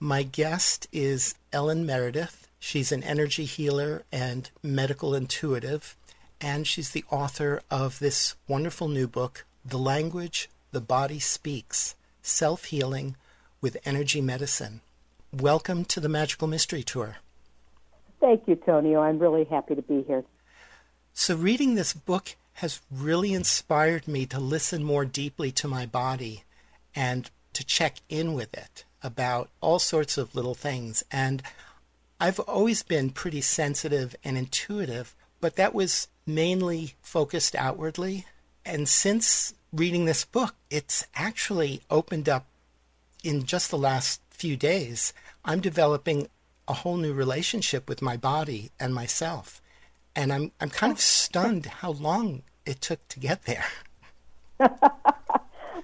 My guest is Ellen Meredith. She's an energy healer and medical intuitive, and she's the author of this wonderful new book, The Language the Body Speaks Self Healing with Energy Medicine. Welcome to the Magical Mystery Tour. Thank you, Tonio. I'm really happy to be here. So, reading this book has really inspired me to listen more deeply to my body and to check in with it about all sorts of little things. And I've always been pretty sensitive and intuitive, but that was mainly focused outwardly. And since reading this book, it's actually opened up in just the last few days. I'm developing a whole new relationship with my body and myself. And I'm I'm kind of stunned how long it took to get there.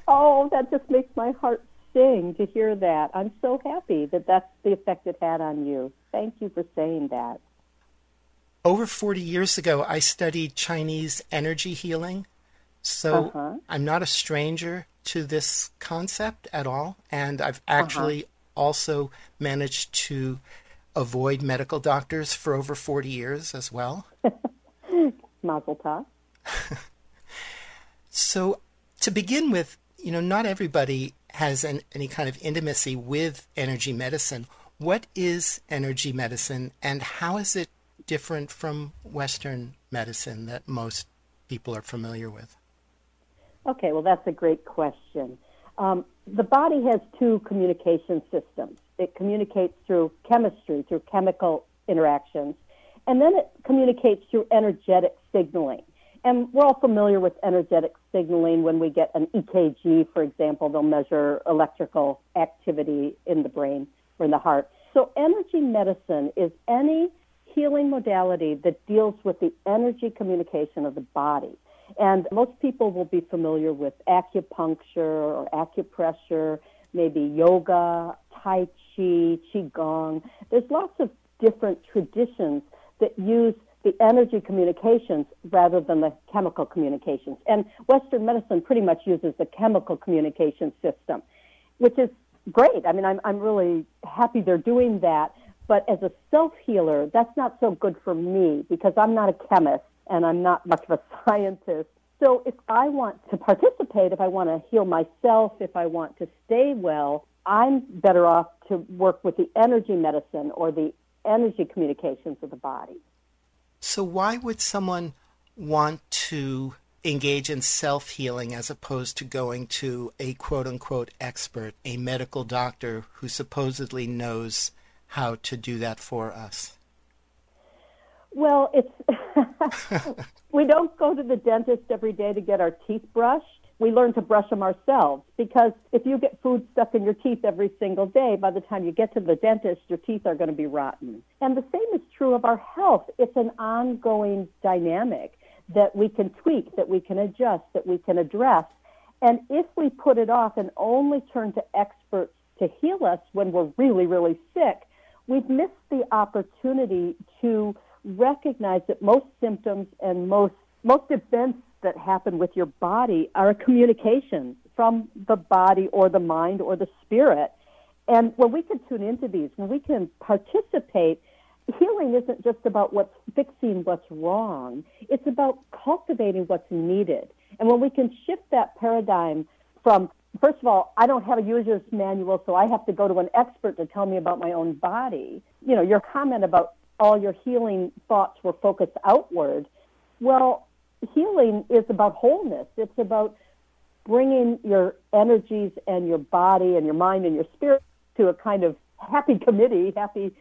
oh, that just makes my heart sing to hear that. I'm so happy that that's the effect it had on you. Thank you for saying that. Over 40 years ago, I studied Chinese energy healing. So uh-huh. I'm not a stranger to this concept at all. And I've uh-huh. actually uh-huh. also managed to avoid medical doctors for over 40 years as well. Mazel tov. so, to begin with, you know, not everybody has an, any kind of intimacy with energy medicine. What is energy medicine and how is it different from Western medicine that most people are familiar with? Okay, well, that's a great question. Um, the body has two communication systems. It communicates through chemistry, through chemical interactions, and then it communicates through energetic signaling. And we're all familiar with energetic signaling when we get an EKG, for example, they'll measure electrical activity in the brain or in the heart. So, energy medicine is any healing modality that deals with the energy communication of the body. And most people will be familiar with acupuncture or acupressure, maybe yoga, tai chi, qigong. There's lots of different traditions that use the energy communications rather than the chemical communications. And Western medicine pretty much uses the chemical communication system, which is great. I mean, I'm, I'm really happy they're doing that. But as a self healer, that's not so good for me because I'm not a chemist and I'm not much of a scientist. So if I want to participate, if I want to heal myself, if I want to stay well, I'm better off to work with the energy medicine or the energy communications of the body. So, why would someone want to engage in self healing as opposed to going to a quote unquote expert, a medical doctor who supposedly knows how to do that for us? Well, it's we don't go to the dentist every day to get our teeth brushed we learn to brush them ourselves because if you get food stuck in your teeth every single day, by the time you get to the dentist, your teeth are going to be rotten. And the same is true of our health. It's an ongoing dynamic that we can tweak, that we can adjust, that we can address. And if we put it off and only turn to experts to heal us when we're really, really sick, we've missed the opportunity to recognize that most symptoms and most most events that happen with your body are a communication from the body or the mind or the spirit. And when we can tune into these, when we can participate, healing isn't just about what's fixing what's wrong. It's about cultivating what's needed. And when we can shift that paradigm from, first of all, I don't have a user's manual, so I have to go to an expert to tell me about my own body. You know, your comment about all your healing thoughts were focused outward. Well, healing is about wholeness. It's about bringing your energies and your body and your mind and your spirit to a kind of happy committee, happy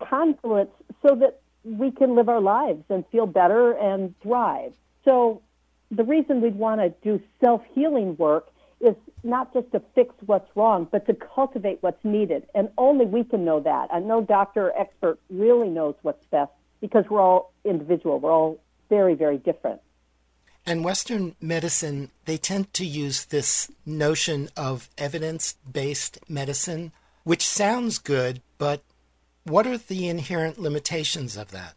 confluence, so that we can live our lives and feel better and thrive. So, the reason we'd want to do self healing work is not just to fix what's wrong, but to cultivate what's needed. And only we can know that. And no doctor or expert really knows what's best because we're all individual. We're all very, very different. And Western medicine, they tend to use this notion of evidence based medicine, which sounds good, but what are the inherent limitations of that?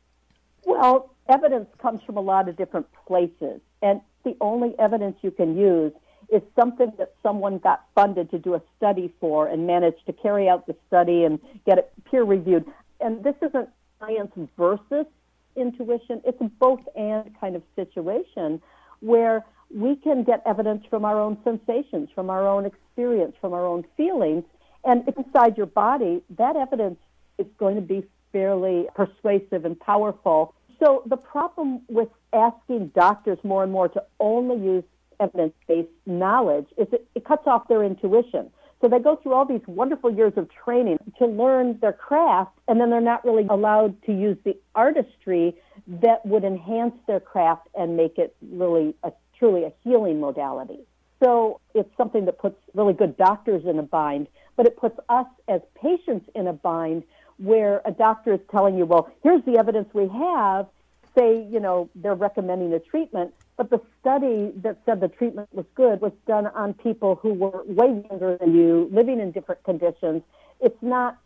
Well, evidence comes from a lot of different places, and the only evidence you can use is something that someone got funded to do a study for and managed to carry out the study and get it peer reviewed. And this isn't science versus intuition, it's a both and kind of situation where we can get evidence from our own sensations, from our own experience, from our own feelings. And inside your body, that evidence is going to be fairly persuasive and powerful. So the problem with asking doctors more and more to only use evidence-based knowledge is it, it cuts off their intuition. So they go through all these wonderful years of training to learn their craft, and then they're not really allowed to use the artistry that would enhance their craft and make it really a, truly a healing modality. So it's something that puts really good doctors in a bind, but it puts us as patients in a bind where a doctor is telling you, well, here's the evidence we have. Say, you know, they're recommending a treatment, but the study that said the treatment was good was done on people who were way younger than you, living in different conditions. It's not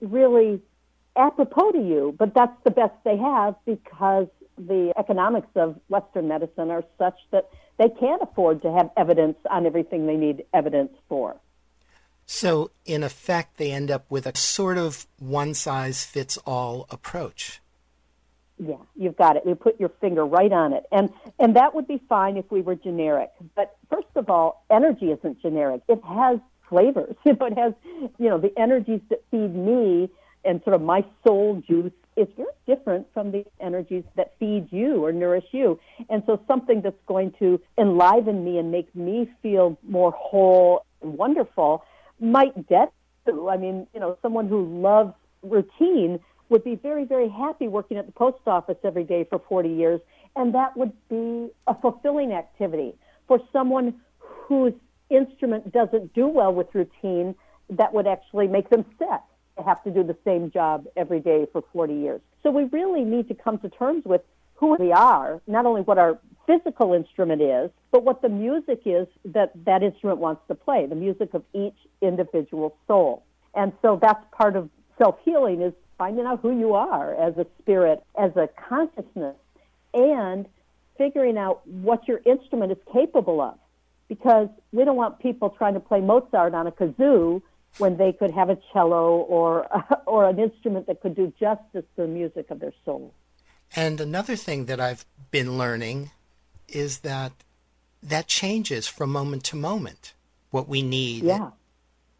really apropos to you, but that's the best they have because the economics of Western medicine are such that they can't afford to have evidence on everything they need evidence for. So, in effect, they end up with a sort of one size fits all approach. Yeah, you've got it. You put your finger right on it. And and that would be fine if we were generic. But first of all, energy isn't generic. It has flavors. it has, you know, the energies that feed me and sort of my soul juice is very different from the energies that feed you or nourish you. And so something that's going to enliven me and make me feel more whole and wonderful might get to. I mean, you know, someone who loves routine would be very, very happy working at the post office every day for 40 years, and that would be a fulfilling activity. For someone whose instrument doesn't do well with routine, that would actually make them sick to have to do the same job every day for 40 years. So we really need to come to terms with who we are, not only what our physical instrument is, but what the music is that that instrument wants to play, the music of each individual soul. And so that's part of self healing is finding out who you are as a spirit, as a consciousness, and figuring out what your instrument is capable of. Because we don't want people trying to play Mozart on a kazoo when they could have a cello or or an instrument that could do justice to the music of their soul. And another thing that I've been learning is that that changes from moment to moment what we need. Yeah.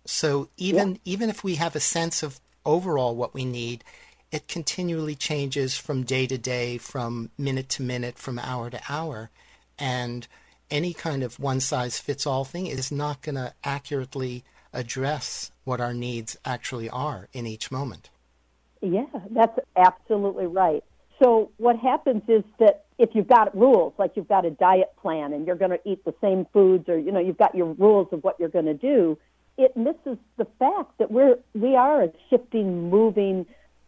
So even yeah. even if we have a sense of overall what we need, it continually changes from day to day, from minute to minute, from hour to hour, and any kind of one size fits all thing is not going to accurately address what our needs actually are in each moment. Yeah, that's absolutely right. So what happens is that if you've got rules, like you've got a diet plan and you're going to eat the same foods, or you know you've got your rules of what you're going to do, it misses the fact that we're we are a shifting, moving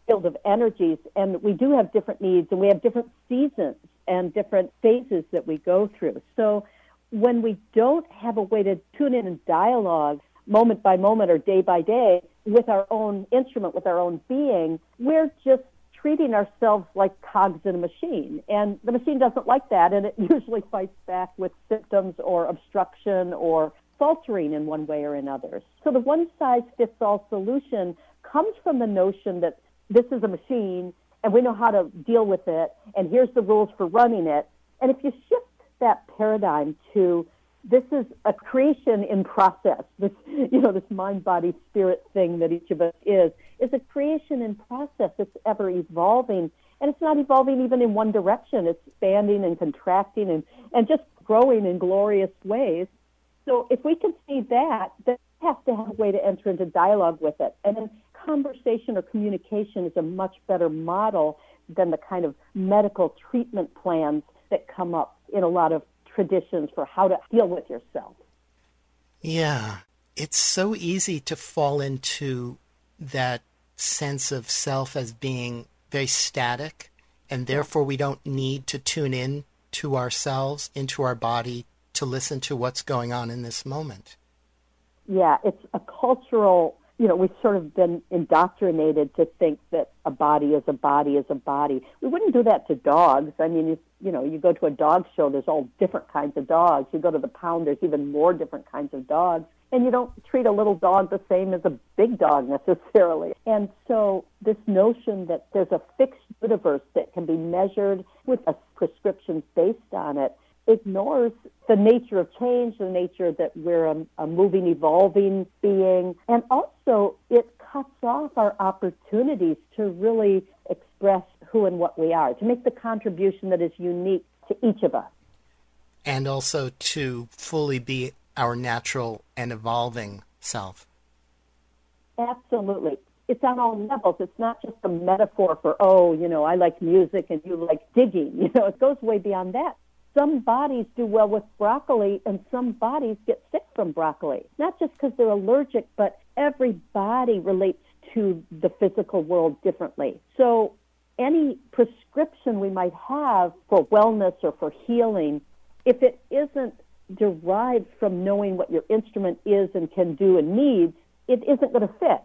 field of energies, and we do have different needs, and we have different seasons and different phases that we go through. So when we don't have a way to tune in and dialogue moment by moment or day by day with our own instrument, with our own being, we're just treating ourselves like cogs in a machine. And the machine doesn't like that, and it usually fights back with symptoms or obstruction or faltering in one way or another. So the one size fits all solution comes from the notion that this is a machine and we know how to deal with it, and here's the rules for running it. And if you shift that paradigm to this is a creation in process. This, you know, this mind, body, spirit thing that each of us is, is a creation in process. It's ever evolving. And it's not evolving even in one direction. It's expanding and contracting and, and just growing in glorious ways. So if we can see that, then we have to have a way to enter into dialogue with it. And then conversation or communication is a much better model than the kind of medical treatment plans that come up in a lot of traditions for how to deal with yourself. Yeah. It's so easy to fall into that sense of self as being very static, and therefore we don't need to tune in to ourselves, into our body, to listen to what's going on in this moment. Yeah, it's a cultural you know, we've sort of been indoctrinated to think that a body is a body is a body. We wouldn't do that to dogs. I mean, you, you know, you go to a dog show, there's all different kinds of dogs. You go to the pound, there's even more different kinds of dogs. And you don't treat a little dog the same as a big dog necessarily. And so, this notion that there's a fixed universe that can be measured with a prescriptions based on it ignores the nature of change, the nature that we're a, a moving, evolving being, and also it cuts off our opportunities to really express who and what we are, to make the contribution that is unique to each of us. And also to fully be our natural and evolving self. Absolutely. It's on all levels. It's not just a metaphor for, oh, you know, I like music and you like digging. You know, it goes way beyond that some bodies do well with broccoli and some bodies get sick from broccoli. Not just because they're allergic, but every body relates to the physical world differently. So any prescription we might have for wellness or for healing, if it isn't derived from knowing what your instrument is and can do and needs, it isn't going to fit.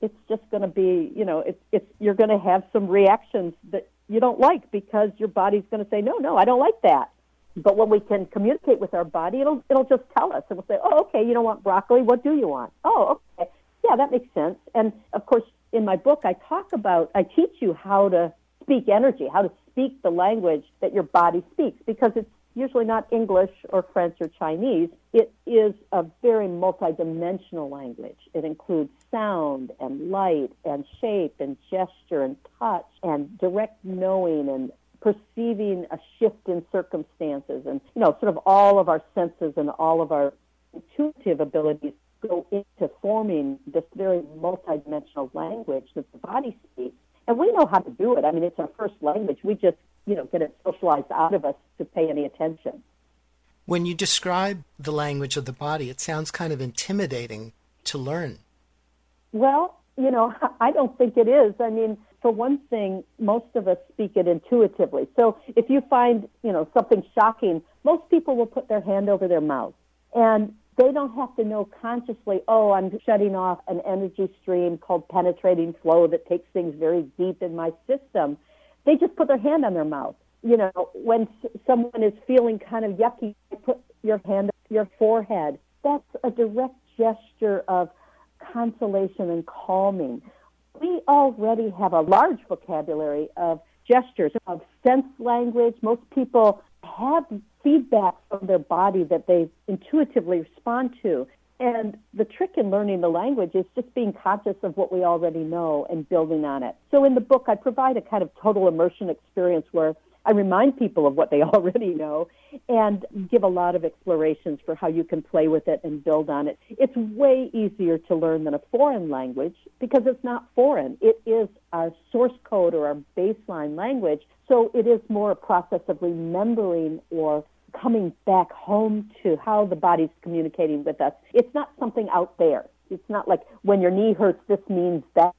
It's just going to be, you know, it's, it's you're going to have some reactions that you don't like because your body's going to say, no, no, I don't like that. But when we can communicate with our body, it'll it'll just tell us. It'll say, oh, okay, you don't want broccoli. What do you want? Oh, okay, yeah, that makes sense. And of course, in my book, I talk about, I teach you how to speak energy, how to speak the language that your body speaks, because it's usually not English or French or Chinese. It is a very multidimensional language. It includes sound and light and shape and gesture and touch and direct knowing and perceiving a shift in circumstances and you know sort of all of our senses and all of our intuitive abilities go into forming this very multidimensional language that the body speaks. And we know how to do it. I mean it's our first language. We just you know get it socialized out of us to pay any attention. When you describe the language of the body it sounds kind of intimidating to learn well, you know, I don't think it is. I mean, for one thing, most of us speak it intuitively. So if you find, you know, something shocking, most people will put their hand over their mouth. And they don't have to know consciously, oh, I'm shutting off an energy stream called penetrating flow that takes things very deep in my system. They just put their hand on their mouth. You know, when someone is feeling kind of yucky, put your hand on your forehead. That's a direct gesture of consolation and calming. We already have a large vocabulary of gestures, of sense language. Most people have feedback from their body that they intuitively respond to. And the trick in learning the language is just being conscious of what we already know and building on it. So in the book, I provide a kind of total immersion experience where I remind people of what they already know and give a lot of explorations for how you can play with it and build on it. It's way easier to learn than a foreign language because it's not foreign. It is our source code or our baseline language. So it is more a process of remembering or coming back home to how the body's communicating with us. It's not something out there. It's not like when your knee hurts, this means that.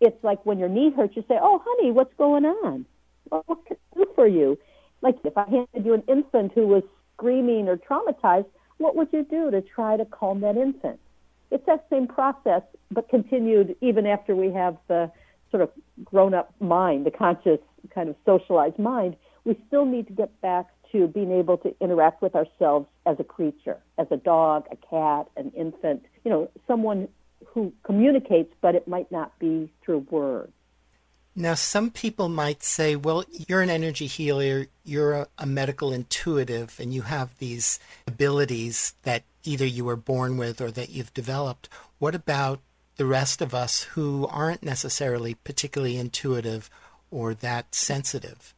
It's like when your knee hurts, you say, Oh, honey, what's going on? Well, what I do for you? Like if I handed you an infant who was screaming or traumatized, what would you do to try to calm that infant? It's that same process, but continued even after we have the sort of grown up mind, the conscious kind of socialized mind. We still need to get back to being able to interact with ourselves as a creature, as a dog, a cat, an infant, you know, someone who communicates, but it might not be through words. Now, some people might say, well, you're an energy healer, you're a, a, medical intuitive, and you have these abilities that either you were born with or that you've developed. What about the rest of us who aren't necessarily particularly intuitive or that sensitive?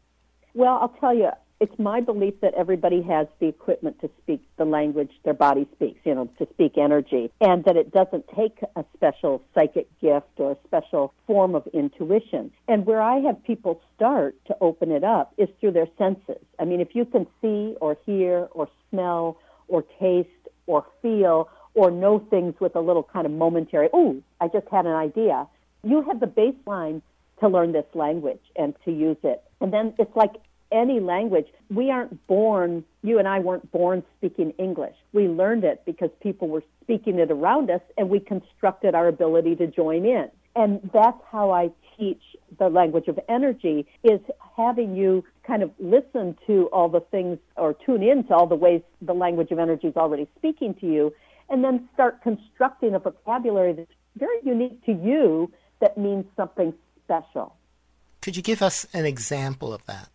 Well, I'll tell you, it's my belief that everybody has the equipment to speak the language their body speaks, you know, to speak energy, and that it doesn't take a special psychic gift or a special form of intuition. And where I have people start to open it up is through their senses. I mean, if you can see or hear or smell or taste or feel or know things with a little kind of momentary, ooh, I just had an idea, you have the baseline to learn this language and to use it. And then it's like any language, we aren't born, you and I weren't born speaking English. We learned it because people were speaking it around us and we constructed our ability to join in. And that's how I teach the language of energy is having you kind of listen to all the things or tune in to all the ways the language of energy is already speaking to you and then start constructing a vocabulary that's very unique to you that means something special. Could you give us an example of that?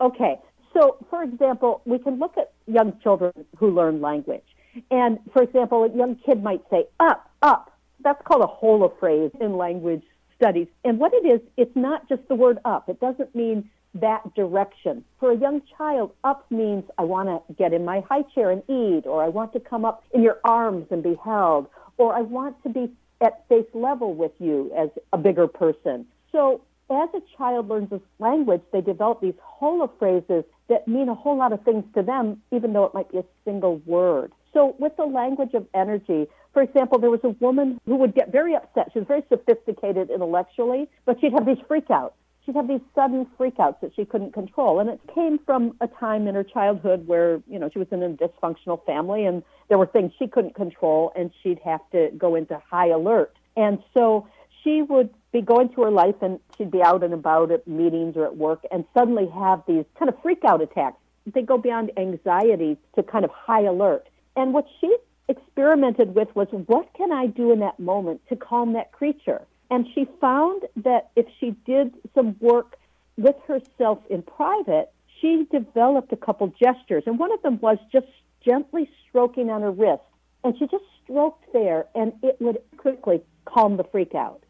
Okay. So, for example, we can look at young children who learn language. And, for example, a young kid might say, up, up. That's called a holophrase in language studies. And what it is, it's not just the word up. It doesn't mean that direction. For a young child, up means I want to get in my high chair and eat, or I want to come up in your arms and be held, or I want to be at face level with you as a bigger person. So as a child learns this language, they develop these holophrases that mean a whole lot of things to them, even though it might be a single word. So with the language of energy, for example, there was a woman who would get very upset. She was very sophisticated intellectually, but she'd have these freakouts. She'd have these sudden freakouts that she couldn't control. And it came from a time in her childhood where, you know, she was in a dysfunctional family and there were things she couldn't control and she'd have to go into high alert. And so she would be going through her life and she'd be out and about at meetings or at work and suddenly have these kind of freak out attacks. They go beyond anxiety to kind of high alert. And what she experimented with was what can I do in that moment to calm that creature? And she found that if she did some work with herself in private, she developed a couple gestures. And one of them was just gently stroking on her wrist. And she just stroked there, and it would quickly calm the freak out.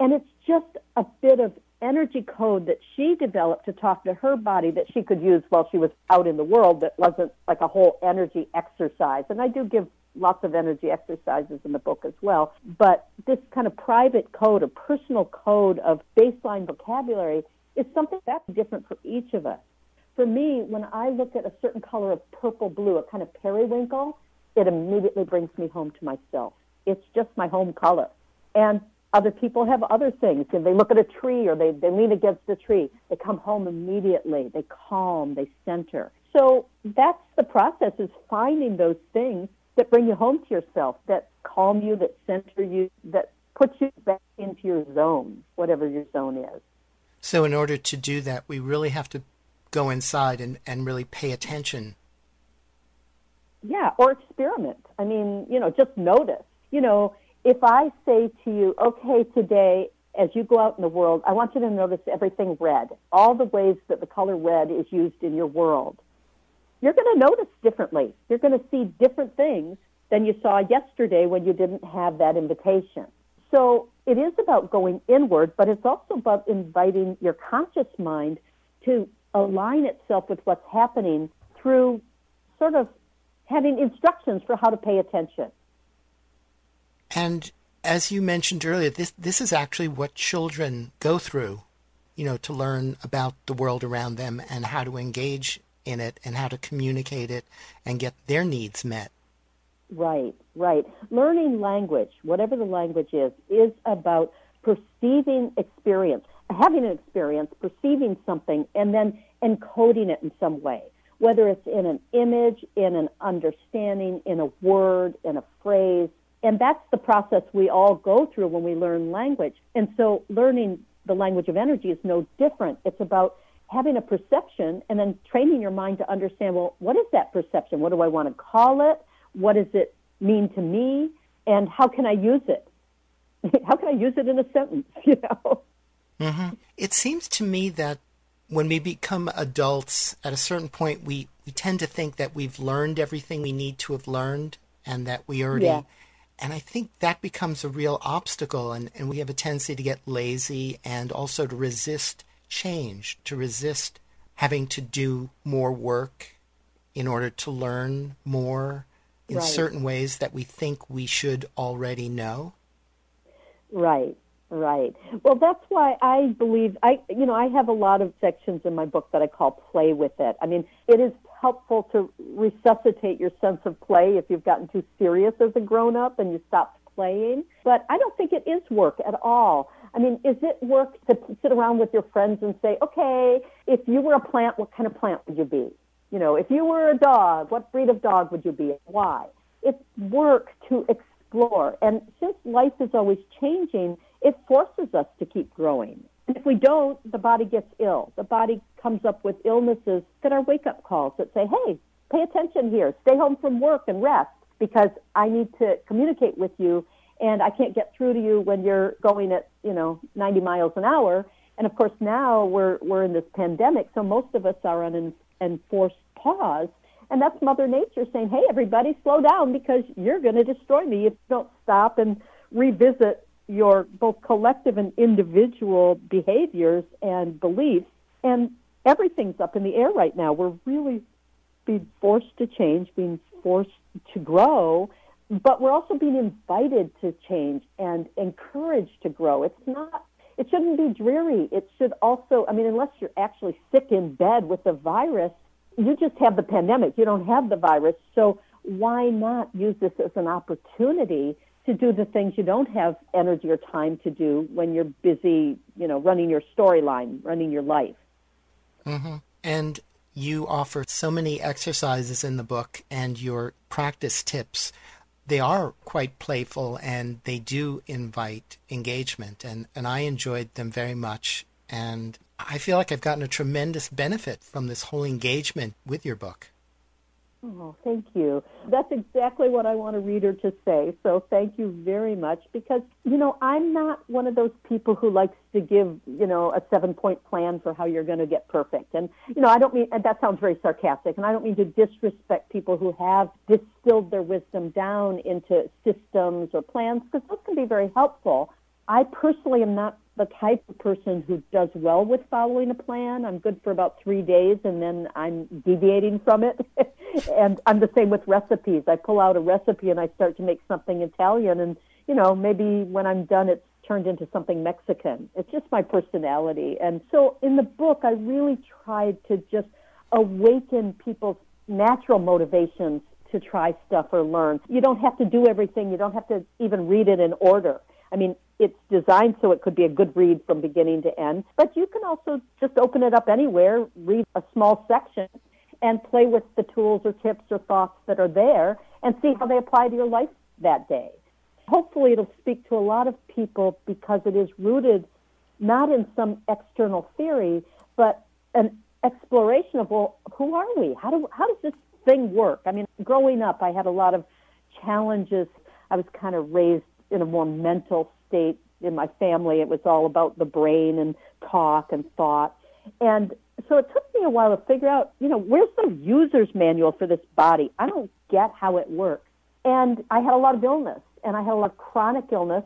And it's just a bit of energy code that she developed to talk to her body that she could use while she was out in the world that wasn't like a whole energy exercise. And I do give lots of energy exercises in the book as well. But this kind of private code, a personal code of baseline vocabulary, is something that's different for each of us. For me, when I look at a certain color of purple blue, a kind of periwinkle, it immediately brings me home to myself. It's just my home color. And other people have other things. And they look at a tree or they, they lean against a tree. They come home immediately. They calm, they center. So that's the process is finding those things that bring you home to yourself, that calm you, that center you, that put you back into your zone, whatever your zone is. So in order to do that, we really have to go inside and, and really pay attention. Yeah, or experiment. I mean, you know, just notice. You know, if I say to you, okay, today, as you go out in the world, I want you to notice everything red, all the ways that the color red is used in your world. You're going to notice differently. You're going to see different things than you saw yesterday when you didn't have that invitation. So it is about going inward, but it's also about inviting your conscious mind to align itself with what's happening through sort of having instructions for how to pay attention. And as you mentioned earlier, this this is actually what children go through, you know, to learn about the world around them and how to engage in it and how to communicate it and get their needs met. Right, right. Learning language, whatever the language is, is about perceiving experience, having an experience, perceiving something, and then encoding it in some way, whether it's in an image, in an understanding, in a word, in a phrase, and that's the process we all go through when we learn language. And so learning the language of energy is no different. It's about having a perception and then training your mind to understand, well, what is that perception? What do I want to call it? What does it mean to me? And how can I use it? how can I use it in a sentence, you know? Mm-hmm. It seems to me that when we become adults, at a certain point, we, we tend to think that we've learned everything we need to have learned and that we already yeah. And I think that becomes a real obstacle, and, and we have a tendency to get lazy and also to resist change, to resist having to do more work in order to learn more in right. certain ways that we think we should already know. Right, right. Well, that's why I believe I you know, I have a lot of sections in my book that I call play with it. I mean, it is helpful to resuscitate your sense of play if you've gotten too serious as a grown up and you stopped playing. But I don't think it is work at all. I mean, is it work to sit around with your friends and say, okay, if you were a plant, what kind of plant would you be? You know, if you were a dog, what breed of dog would you be? and Why? It's work to explore. And since life is always changing, it forces us to keep growing. And if we don't, the body gets ill. The body comes up with illnesses that are wake up calls that say, hey, pay attention here, stay home from work and rest because I need to communicate with you and I can't get through to you when you're going at, you know, 90 miles an hour. And of course now we're, we're in this pandemic, so most of us are on an enforced pause. And that's Mother Nature saying, hey, everybody, slow down because you're going to destroy me if you don't stop and revisit your both collective and individual behaviors and beliefs. And everything's up in the air right now. We're really being forced to change, being forced to grow, but we're also being invited to change and encouraged to grow. It's not, it shouldn't be dreary. It should also, I mean, unless you're actually sick in bed with the virus, you just have the pandemic. You don't have the virus. So why not use this as an opportunity to do the things you don't have energy or time to do when you're busy, you know, running your storyline, running your life? Mm-hmm. And you offer so many exercises in the book and your practice tips. They are quite playful and they do invite engagement. And, and I enjoyed them very much. And I feel like I've gotten a tremendous benefit from this whole engagement with your book. Oh, thank you. That's exactly what I want a reader to say. So thank you very much because, you know, I'm not one of those people who likes to give, you know, a seven point plan for how you're going to get perfect. And, you know, I don't mean, that sounds very sarcastic, and I don't mean to disrespect people who have distilled their wisdom down into systems or plans because those can be very helpful. I personally am not the type of person who does well with following a plan. I'm good for about three days and then I'm deviating from it. and I'm the same with recipes. I pull out a recipe and I start to make something Italian and, you know, maybe when I'm done it's turned into something Mexican. It's just my personality. And so in the book, I really tried to just awaken people's natural motivations to try stuff or learn. You don't have to do everything. You don't have to even read it in order. I mean, it's designed so it could be a good read from beginning to end, but you can also just open it up anywhere, read a small section, and play with the tools or tips or thoughts that are there and see how they apply to your life that day. Hopefully, it'll speak to a lot of people because it is rooted not in some external theory, but an exploration of, well, who are we? How, do, how does this thing work? I mean, growing up, I had a lot of challenges. I was kind of raised in a more mental state in my family. It was all about the brain and talk and thought. And so it took me a while to figure out, you know, where's the user's manual for this body? I don't get how it works. And I had a lot of illness and I had a lot of chronic illness.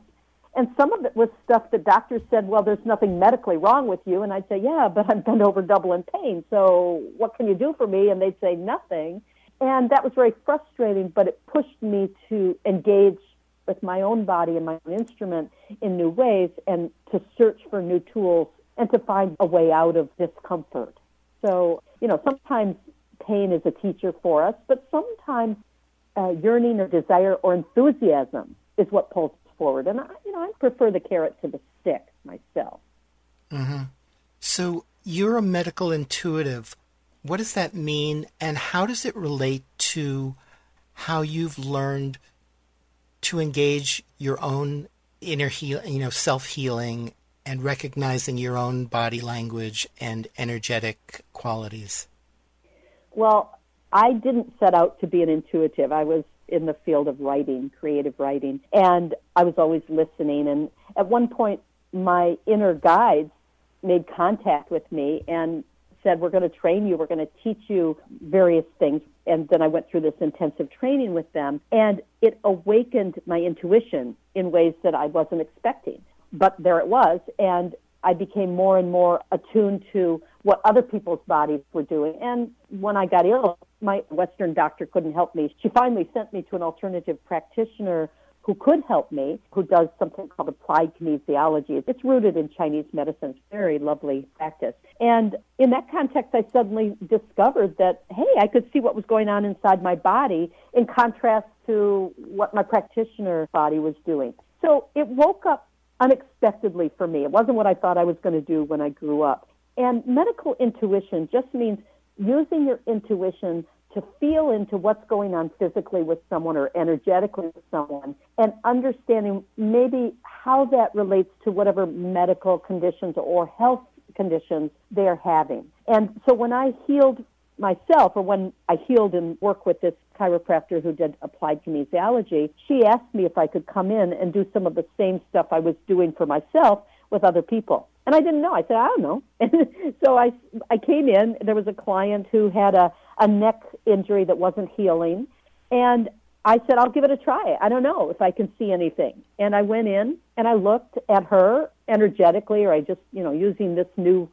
And some of it was stuff that doctors said, well, there's nothing medically wrong with you. And I'd say, yeah, but I'm bent over double in pain. So what can you do for me? And they'd say, nothing. And that was very frustrating, but it pushed me to engage with my own body and my own instrument in new ways and to search for new tools and to find a way out of discomfort. So, you know, sometimes pain is a teacher for us, but sometimes uh, yearning or desire or enthusiasm is what pulls us forward. And, I, you know, I prefer the carrot to the stick myself. Mm-hmm. So, you're a medical intuitive. What does that mean, and how does it relate to how you've learned to engage your own inner heal, you know, self healing and recognizing your own body language and energetic qualities? Well, I didn't set out to be an intuitive. I was in the field of writing, creative writing, and I was always listening. And at one point, my inner guides made contact with me and said, We're going to train you, we're going to teach you various things. And then I went through this intensive training with them, and it awakened my intuition in ways that I wasn't expecting. But there it was, and I became more and more attuned to what other people's bodies were doing. And when I got ill, my Western doctor couldn't help me. She finally sent me to an alternative practitioner who could help me, who does something called applied kinesiology. It's rooted in Chinese medicine. It's very lovely practice. And in that context, I suddenly discovered that, hey, I could see what was going on inside my body in contrast to what my practitioner body was doing. So it woke up unexpectedly for me. It wasn't what I thought I was going to do when I grew up. And medical intuition just means using your intuition to feel into what's going on physically with someone or energetically with someone and understanding maybe how that relates to whatever medical conditions or health conditions they're having. And so when I healed myself, or when I healed and worked with this chiropractor who did applied kinesiology, she asked me if I could come in and do some of the same stuff I was doing for myself with other people. And I didn't know. I said, I don't know. And so I, I came in. There was a client who had a, a neck injury that wasn't healing. And I said, I'll give it a try. I don't know if I can see anything. And I went in and I looked at her energetically, or I just, you know, using this new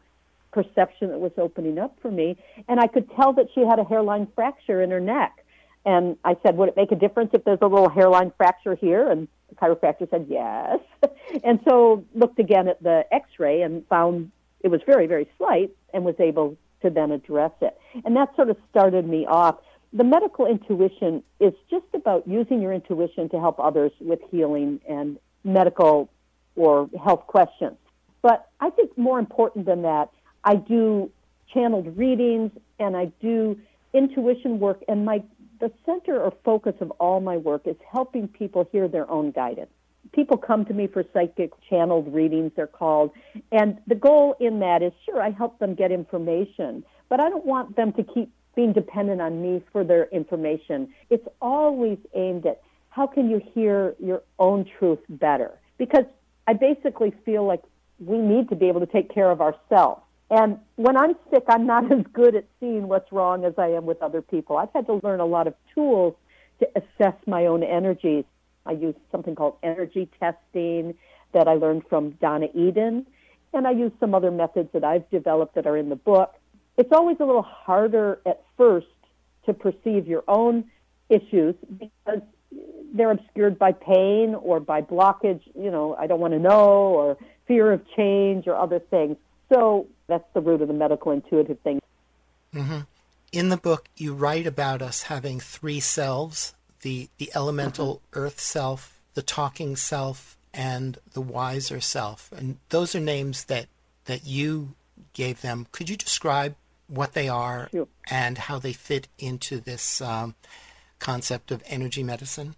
perception that was opening up for me. And I could tell that she had a hairline fracture in her neck. And I said, Would it make a difference if there's a little hairline fracture here? And the chiropractor said, Yes. and so looked again at the x ray and found it was very, very slight and was able to then address it. And that sort of started me off. The medical intuition is just about using your intuition to help others with healing and medical or health questions. But I think more important than that, I do channeled readings and I do intuition work and my the center or focus of all my work is helping people hear their own guidance. People come to me for psychic channeled readings, they're called, and the goal in that is sure, I help them get information, but I don't want them to keep being dependent on me for their information. It's always aimed at how can you hear your own truth better? Because I basically feel like we need to be able to take care of ourselves. And when I'm sick, I'm not as good at seeing what's wrong as I am with other people. I've had to learn a lot of tools to assess my own energies. I use something called energy testing that I learned from Donna Eden, and I use some other methods that I've developed that are in the book. It's always a little harder at first to perceive your own issues because they're obscured by pain or by blockage, you know, I don't want to know, or fear of change or other things. So that's the root of the medical intuitive thing. Mm-hmm. In the book, you write about us having three selves the, the elemental mm-hmm. earth self, the talking self, and the wiser self. And those are names that, that you gave them. Could you describe what they are sure. and how they fit into this um, concept of energy medicine?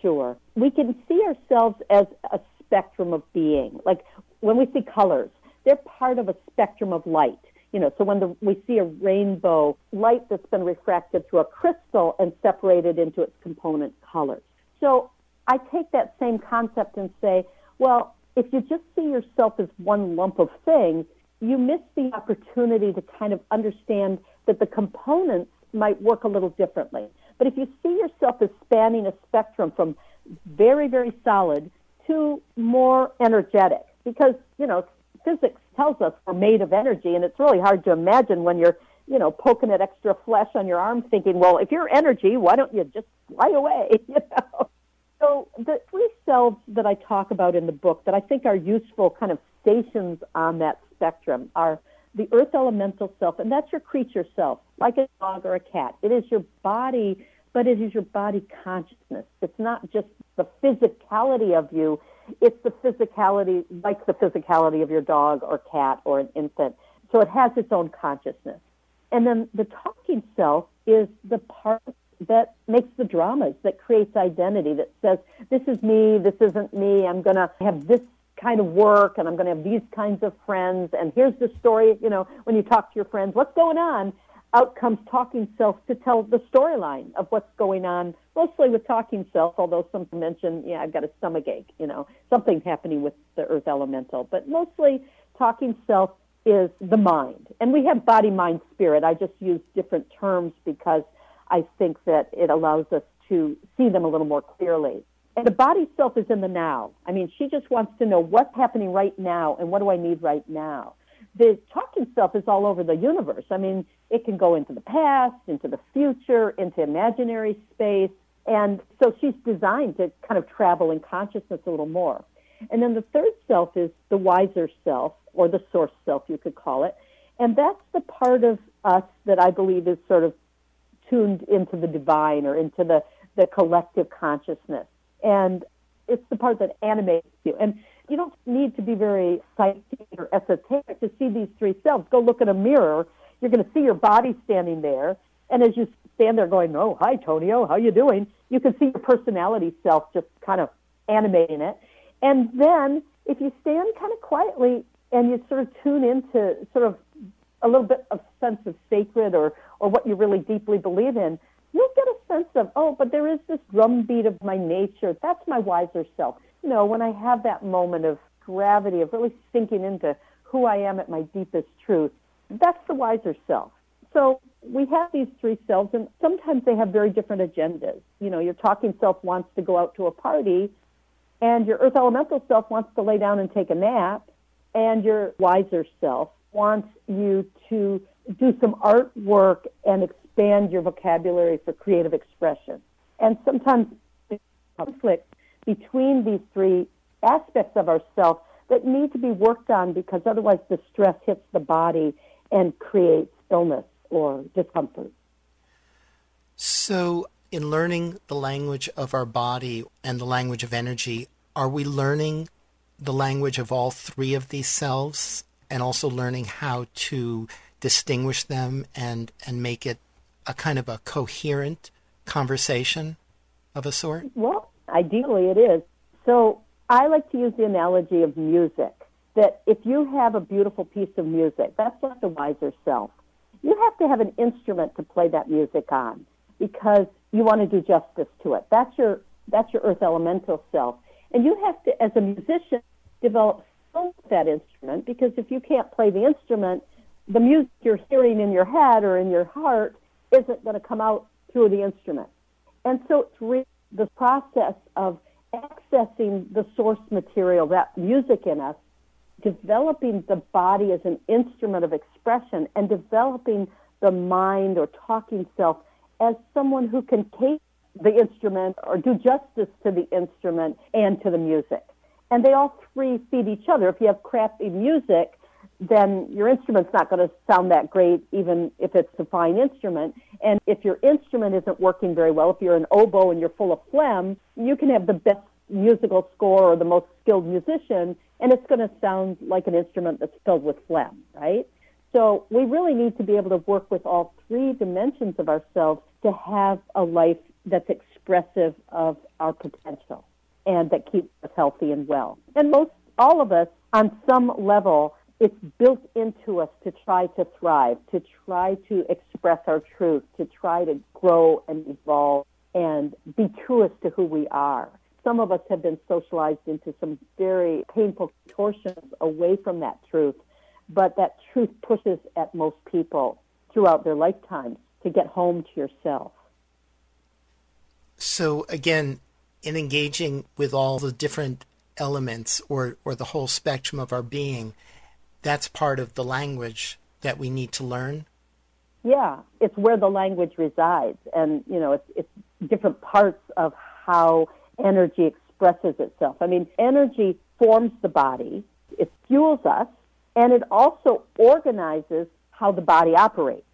Sure. We can see ourselves as a spectrum of being. Like when we see colors, they're part of a spectrum of light. You know, so when the, we see a rainbow, light that's been refracted through a crystal and separated into its component colors. So I take that same concept and say, well, if you just see yourself as one lump of things, you miss the opportunity to kind of understand that the components might work a little differently. But if you see yourself as spanning a spectrum from very, very solid to more energetic, because, you know, physics tells us we're made of energy, and it's really hard to imagine when you're, you know, poking at extra flesh on your arm, thinking, well, if you're energy, why don't you just fly away? You know. So the three selves that I talk about in the book that I think are useful kind of stations on that spectrum are the earth elemental self, and that's your creature self, like a dog or a cat. It is your body, but it is your body consciousness. It's not just the physicality of you, it's the physicality, like the physicality of your dog or cat or an infant. So it has its own consciousness. And then the talking self is the part that makes the dramas, that creates identity, that says, this is me, this isn't me, I'm going to have this kind of work and I'm going to have these kinds of friends. And here's the story, you know, when you talk to your friends, what's going on? Out comes talking self to tell the storyline of what's going on, mostly with talking self, although some mention, yeah, I've got a stomach ache, you know, something happening with the earth elemental. But mostly talking self is the mind. And we have body, mind, spirit. I just use different terms because I think that it allows us to see them a little more clearly. And the body self is in the now. I mean, she just wants to know what's happening right now and what do I need right now. The talking self is all over the universe. I mean, it can go into the past, into the future, into imaginary space. And so she's designed to kind of travel in consciousness a little more. And then the third self is the wiser self, or the source self, you could call it. And that's the part of us that I believe is sort of tuned into the divine or into the, the collective consciousness and it's the part that animates you. And You don't need to be very scientific or esoteric to see these three selves. Go look in a mirror. You're going to see your body standing there. And as you stand there going, oh, hi, Tonio, how you doing? You can see your personality self just kind of animating it. And then if you stand kind of quietly and you sort of tune into sort of a little bit of sense of sacred or, or what you really deeply believe in, you'll get a sense of, oh, but there is this drumbeat of my nature. That's my wiser self. You know, when I have that moment of gravity, of really sinking into who I am at my deepest truth, that's the wiser self. So we have these three selves, and sometimes they have very different agendas. You know, your talking self wants to go out to a party, and your earth elemental self wants to lay down and take a nap, and your wiser self wants you to do some artwork and expand your vocabulary for creative expression. And sometimes conflict between these three aspects of ourself that need to be worked on because otherwise the stress hits the body and creates illness or discomfort. So, in learning the language of our body and the language of energy, are we learning the language of all three of these selves and also learning how to distinguish them and, and make it a kind of a coherent conversation of a sort? Well, ideally it is. So I like to use the analogy of music that if you have a beautiful piece of music, that's like the wiser self. You have to have an instrument to play that music on because you want to do justice to it. That's your that's your earth elemental self. And you have to as a musician develop that instrument because if you can't play the instrument, the music you're hearing in your head or in your heart isn't going to come out through the instrument. And so it's really the process of accessing the source material, that music in us, developing the body as an instrument of expression and developing the mind or talking self as someone who can take the instrument or do justice to the instrument and to the music. And they all three feed each other. If you have crappy music, then your instrument's not going to sound that great, even if it's a fine instrument. And if your instrument isn't working very well, if you're an oboe and you're full of phlegm, you can have the best musical score or the most skilled musician, and it's going to sound like an instrument that's filled with phlegm, right? So we really need to be able to work with all three dimensions of ourselves to have a life that's expressive of our potential and that keeps us healthy and well. And most all of us, on some level, it's built into us to try to thrive, to try to express our truth, to try to grow and evolve and be truest to who we are. Some of us have been socialized into some very painful torsions away from that truth, but that truth pushes at most people throughout their lifetimes to get home to yourself. So, again, in engaging with all the different elements or, or the whole spectrum of our being, that's part of the language that we need to learn? Yeah, it's where the language resides. And, you know, it's, it's different parts of how energy expresses itself. I mean, energy forms the body, it fuels us, and it also organizes how the body operates.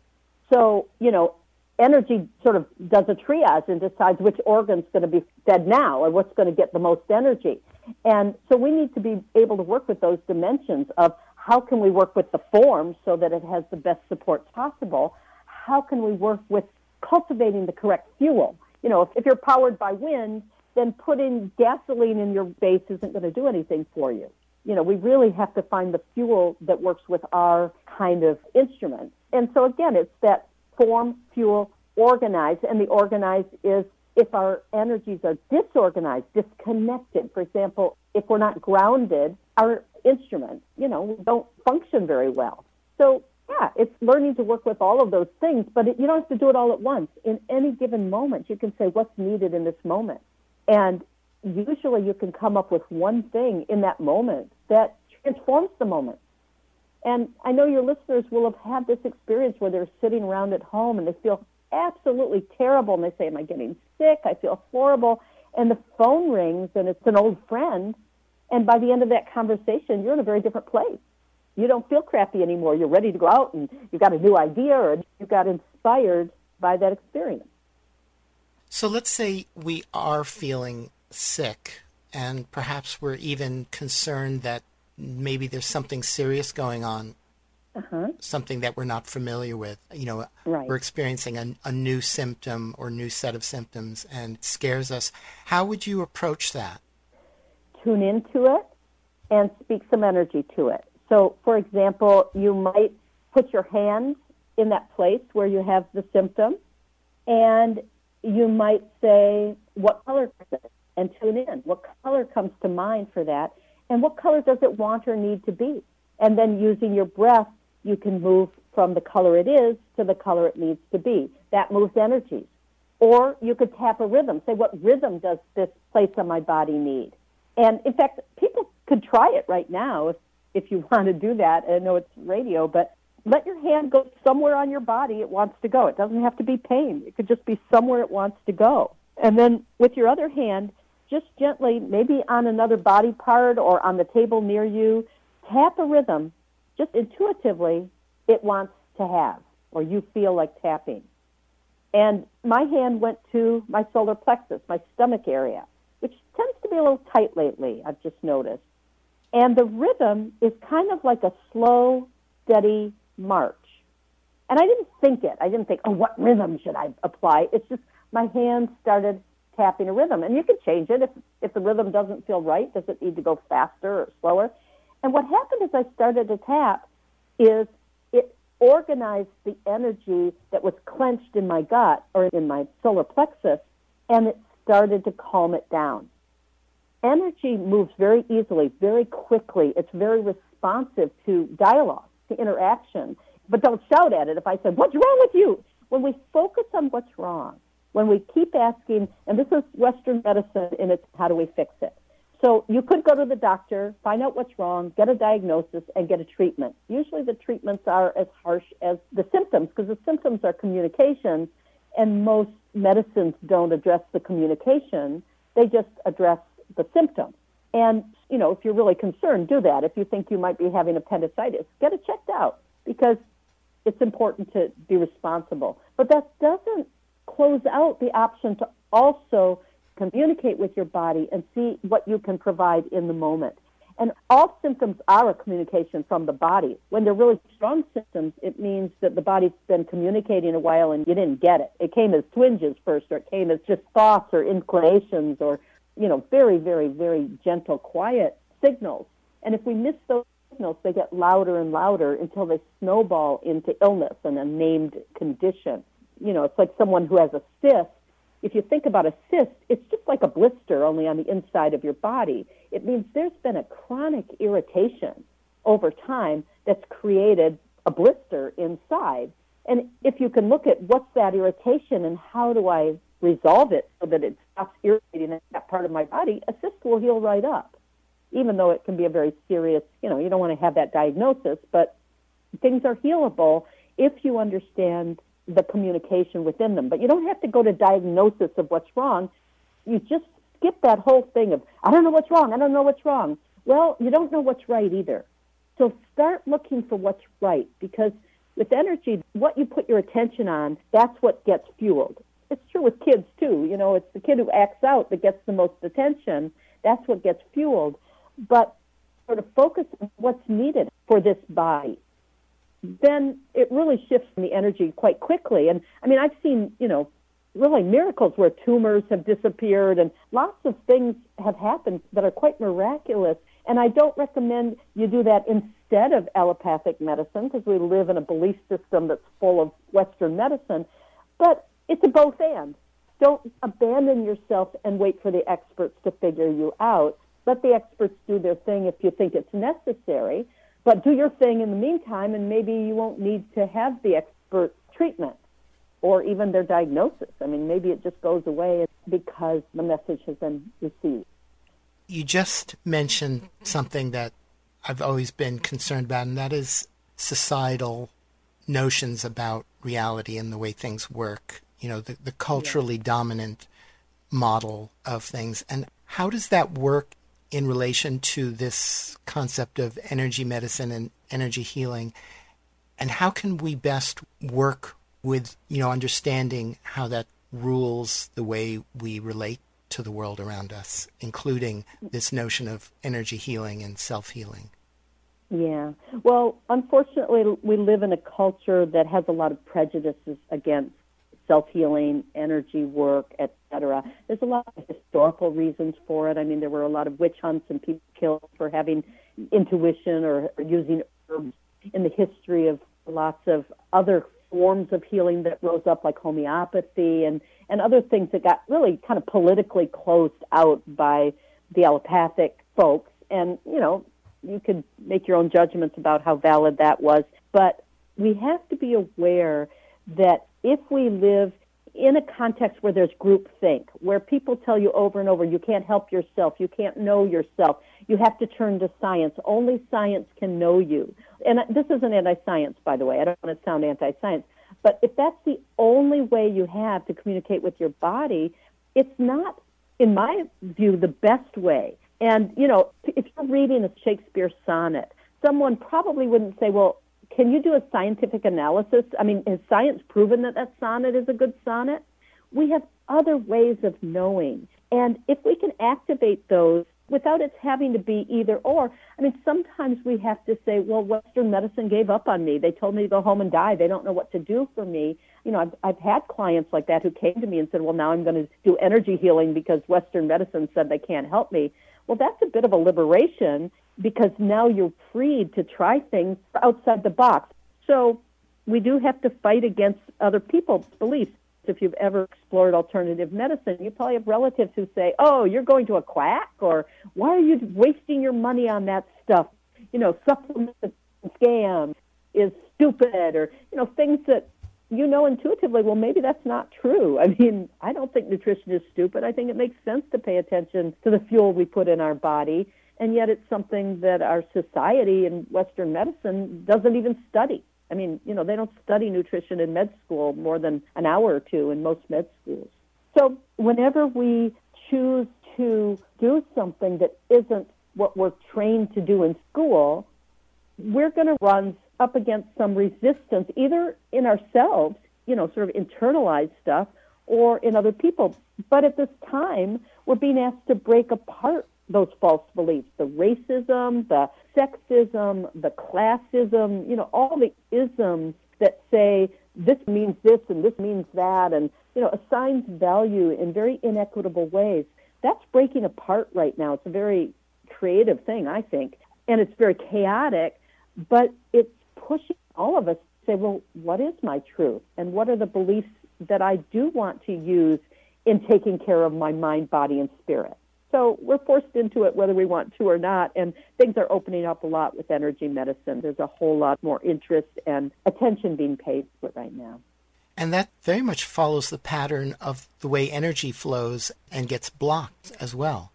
So, you know, energy sort of does a triage and decides which organ's going to be fed now and what's going to get the most energy. And so we need to be able to work with those dimensions of how can we work with the form so that it has the best support possible? How can we work with cultivating the correct fuel? You know, if, if you're powered by wind, then putting gasoline in your base isn't going to do anything for you. You know, we really have to find the fuel that works with our kind of instrument. And so again, it's that form, fuel, organize, and the organize is if our energies are disorganized, disconnected. For example, if we're not grounded, our instrument, you know, don't function very well. So, yeah, it's learning to work with all of those things, but it, you don't have to do it all at once. In any given moment, you can say what's needed in this moment. And usually you can come up with one thing in that moment that transforms the moment. And I know your listeners will have had this experience where they're sitting around at home and they feel absolutely terrible and they say, Am I getting sick? I feel horrible. And the phone rings and it's an old friend. And by the end of that conversation, you're in a very different place. You don't feel crappy anymore. You're ready to go out and you've got a new idea or you got inspired by that experience. So let's say we are feeling sick and perhaps we're even concerned that maybe there's something serious going on, uh-huh. something that we're not familiar with. You know, right. we're experiencing a, a new symptom or new set of symptoms and it scares us. How would you approach that? Tune into it and speak some energy to it. So, for example, you might put your hand in that place where you have the symptom and you might say, What color is it? And tune in. What color comes to mind for that? And what color does it want or need to be? And then using your breath, you can move from the color it is to the color it needs to be. That moves energies. Or you could tap a rhythm. Say, what rhythm does this place on my body need? And in fact, people could try it right now if, if you want to do that. I know it's radio, but let your hand go somewhere on your body it wants to go. It doesn't have to be pain. It could just be somewhere it wants to go. And then with your other hand, just gently, maybe on another body part or on the table near you, tap a rhythm just intuitively it wants to have or you feel like tapping. And my hand went to my solar plexus, my stomach area, which tends to be a little tight lately, I've just noticed. And the rhythm is kind of like a slow, steady march. And I didn't think it. I didn't think, oh, what rhythm should I apply? It's just my hand started tapping a rhythm. And you can change it if, if the rhythm doesn't feel right. Does it need to go faster or slower? And what happened as I started to tap is it organized the energy that was clenched in my gut or in my solar plexus, and it started to calm it down. Energy moves very easily, very quickly. It's very responsive to dialogue to interaction. But don't shout at it. If I said, What's wrong with you? When we focus on what's wrong, when we keep asking, and this is Western medicine and its how do we fix it? So you could go to the doctor, find out what's wrong, get a diagnosis, and get a treatment. Usually the treatments are as harsh as the symptoms because the symptoms are communication, and most medicines don't address the communication. They just address the symptoms. And, you know, if you're really concerned, do that. If you think you might be having appendicitis, get it checked out because it's important to be responsible. But that doesn't close out the option to also communicate with your body and see what you can provide in the moment. And all symptoms are a communication from the body. When they're really strong symptoms, it means that the body's been communicating a while and you didn't get it. It came as twinges first, or it came as just thoughts or inclinations or you know, very, very, very gentle, quiet signals. And if we miss those signals, they get louder and louder until they snowball into illness and a named condition. You know, it's like someone who has a cyst. If you think about a cyst, it's just like a blister only on the inside of your body. It means there's been a chronic irritation over time that's created a blister inside. And if you can look at what's that irritation and how do I resolve it so that it stops irritating that part of my body, a cyst will heal right up. Even though it can be a very serious, you know, you don't want to have that diagnosis, but things are healable if you understand the communication within them. But you don't have to go to diagnosis of what's wrong. You just skip that whole thing of, I don't know what's wrong, I don't know what's wrong. Well, you don't know what's right either. So start looking for what's right because with energy, what you put your attention on, that's what gets fueled it's true with kids too. You know, it's the kid who acts out that gets the most attention. That's what gets fueled. But sort of focus on what's needed for this body. Then it really shifts the energy quite quickly. And I mean, I've seen, you know, really miracles where tumors have disappeared and lots of things have happened that are quite miraculous. And I don't recommend you do that instead of allopathic medicine because we live in a belief system that's full of Western medicine. But it's a both and. Don't abandon yourself and wait for the experts to figure you out. Let the experts do their thing if you think it's necessary, but do your thing in the meantime, and maybe you won't need to have the expert treatment or even their diagnosis. I mean, maybe it just goes away because the message has been received. You just mentioned something that I've always been concerned about, and that is societal notions about reality and the way things work you know, the, the culturally yeah. dominant model of things. And how does that work in relation to this concept of energy medicine and energy healing? And how can we best work with, you know, understanding how that rules the way we relate to the world around us, including this notion of energy healing and self healing. Yeah. Well, unfortunately, we live in a culture that has a lot of prejudices against self healing, energy work, etc. There's a lot of historical reasons for it. I mean, there were a lot of witch hunts and people killed for having intuition or, or using herbs in the history of lots of other forms of healing that rose up, like homeopathy and, and other things that got really kind of politically closed out by the allopathic folks. And, you know, you could make your own judgments about how valid that was. But we have to be aware that if we live in a context where there's groupthink, where people tell you over and over, you can't help yourself, you can't know yourself, you have to turn to science. Only science can know you. And this isn't anti-science, by the way. I don't want to sound anti-science. But if that's the only way you have to communicate with your body, it's not, in my view, the best way. And, you know, if you're reading a Shakespeare sonnet, someone probably wouldn't say, well, can you do a scientific analysis? I mean, has science proven that that sonnet is a good sonnet? We have other ways of knowing. And if we can activate those without it having to be either or, I mean, sometimes we have to say, well, Western medicine gave up on me. They told me to go home and die. They don't know what to do for me. You know, I've, I've had clients like that who came to me and said, well, now I'm going to do energy healing because Western medicine said they can't help me. Well, that's a bit of a liberation because now you're freed to try things outside the box. So we do have to fight against other people's beliefs. If you've ever explored alternative medicine, you probably have relatives who say, "Oh, you're going to a quack," or "Why are you wasting your money on that stuff?" You know, supplement scam is stupid, or you know, things that you know intuitively, well, maybe that's not true. I mean, I don't think nutrition is stupid. I think it makes sense to pay attention to the fuel we put in our body, and yet it's something that our society and Western medicine doesn't even study. I mean, you know, they don't study nutrition in med school more than an hour or two in most med schools. So whenever we choose to do something that isn't what we're trained to do in school, we're going to run up against some resistance, either in ourselves, you know, sort of internalized stuff, or in other people. But at this time, we're being asked to break apart those false beliefs the racism, the sexism, the classism, you know, all the isms that say this means this and this means that, and, you know, assigns value in very inequitable ways. That's breaking apart right now. It's a very creative thing, I think, and it's very chaotic, but it's pushing all of us to say, well, what is my truth? And what are the beliefs that I do want to use in taking care of my mind, body, and spirit? So we're forced into it whether we want to or not. And things are opening up a lot with energy medicine. There's a whole lot more interest and attention being paid to it right now. And that very much follows the pattern of the way energy flows and gets blocked as well.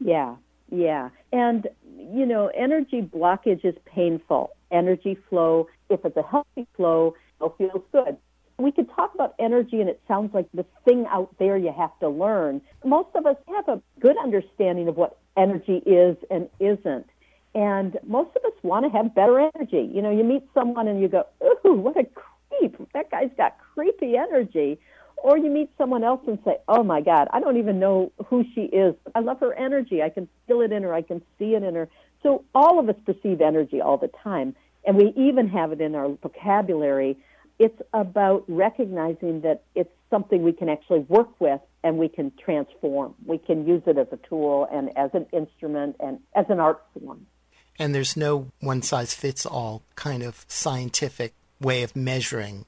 Yeah, yeah. And, you know, energy blockage is painful energy flow. If it's a healthy flow, it feels good. We could talk about energy, and it sounds like the thing out there you have to learn. Most of us have a good understanding of what energy is and isn't. And most of us want to have better energy. You know, you meet someone and you go, ooh, what a creep. That guy's got creepy energy. Or you meet someone else and say, oh my God, I don't even know who she is. I love her energy. I can feel it in her. I can see it in her. So all of us perceive energy all the time and we even have it in our vocabulary. It's about recognizing that it's something we can actually work with and we can transform. We can use it as a tool and as an instrument and as an art form. And there's no one size fits all kind of scientific way of measuring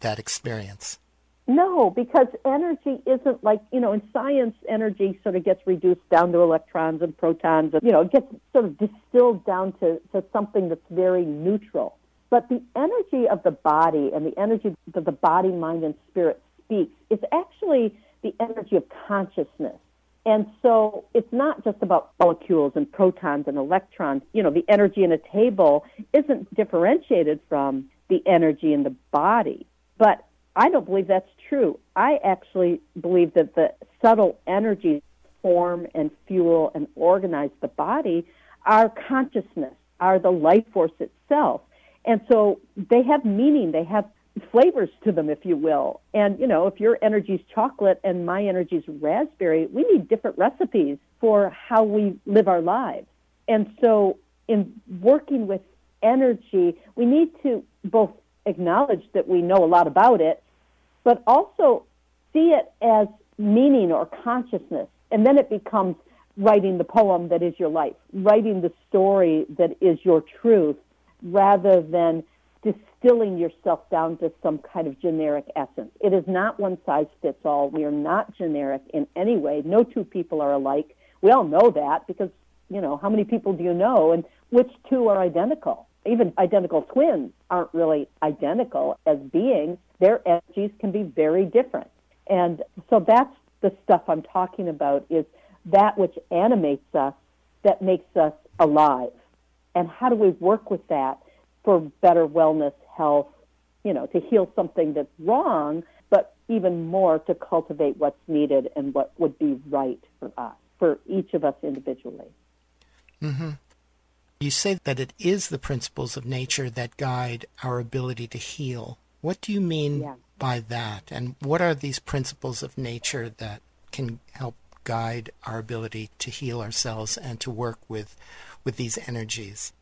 that experience. No, because energy isn't like, you know, in science, energy sort of gets reduced down to electrons and protons. And, you know, it gets sort of distilled down to, to something that's very neutral. But the energy of the body and the energy that the body, mind, and spirit speaks is actually the energy of consciousness. And so it's not just about molecules and protons and electrons. You know, the energy in a table isn't differentiated from the energy in the body. But I don't believe that's true. I actually believe that the subtle energies form and fuel and organize the body are consciousness, are the life force itself. And so they have meaning, they have flavors to them, if you will. And, you know, if your energy's chocolate and my energy's raspberry, we need different recipes for how we live our lives. And so, in working with energy, we need to both acknowledge that we know a lot about it, but also see it as meaning or consciousness. And then it becomes writing the poem that is your life, writing the story that is your truth, rather than distilling yourself down to some kind of generic essence. It is not one size fits all. We are not generic in any way. No two people are alike. We all know that because, you know, how many people do you know and which two are identical? Even identical twins aren't really identical as beings. Their energies can be very different. And so that's the stuff I'm talking about is that which animates us that makes us alive. And how do we work with that for better wellness, health, you know, to heal something that's wrong, but even more to cultivate what's needed and what would be right for us, for each of us individually. Mm-hmm. You say that it is the principles of nature that guide our ability to heal. What do you mean yeah. by that? And what are these principles of nature that can help guide our ability to heal ourselves and to work with with these energies?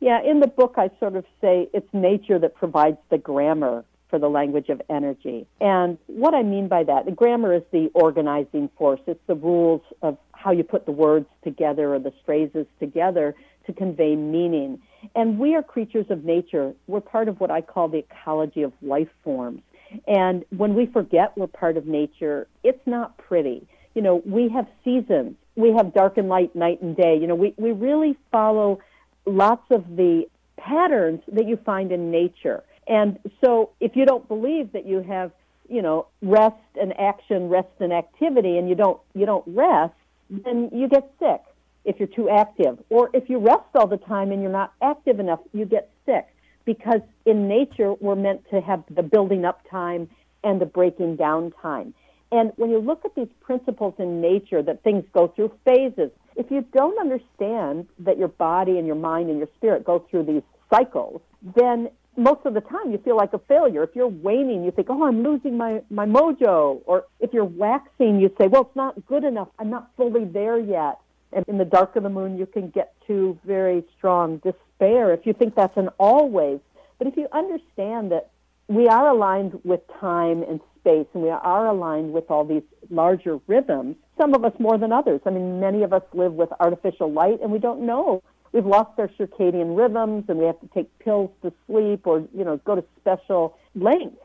Yeah, in the book I sort of say it's nature that provides the grammar for the language of energy. And what I mean by that, the grammar is the organizing force. It's the rules of how you put the words together or the phrases together to convey meaning. And we are creatures of nature. We're part of what I call the ecology of life forms. And when we forget we're part of nature, it's not pretty. You know, we have seasons. We have dark and light, night and day. You know, we, we really follow lots of the patterns that you find in nature. And so if you don't believe that you have, you know, rest and action, rest and activity, and you don't, you don't rest, then you get sick if you're too active. Or if you rest all the time and you're not active enough, you get sick. Because in nature, we're meant to have the building up time and the breaking down time. And when you look at these principles in nature, that things go through phases. If you don't understand that your body and your mind and your spirit go through these cycles, then most of the time you feel like a failure. If you're waning, you think, oh, I'm losing my, my mojo. Or if you're waxing, you say, well, it's not good enough. I'm not fully there yet. And in the dark of the moon, you can get to very strong despair if you think that's an always. But if you understand that we are aligned with time and space and we are aligned with all these larger rhythms, some of us more than others. I mean, many of us live with artificial light and we don't know. We've lost our circadian rhythms and we have to take pills to sleep or, you know, go to special lengths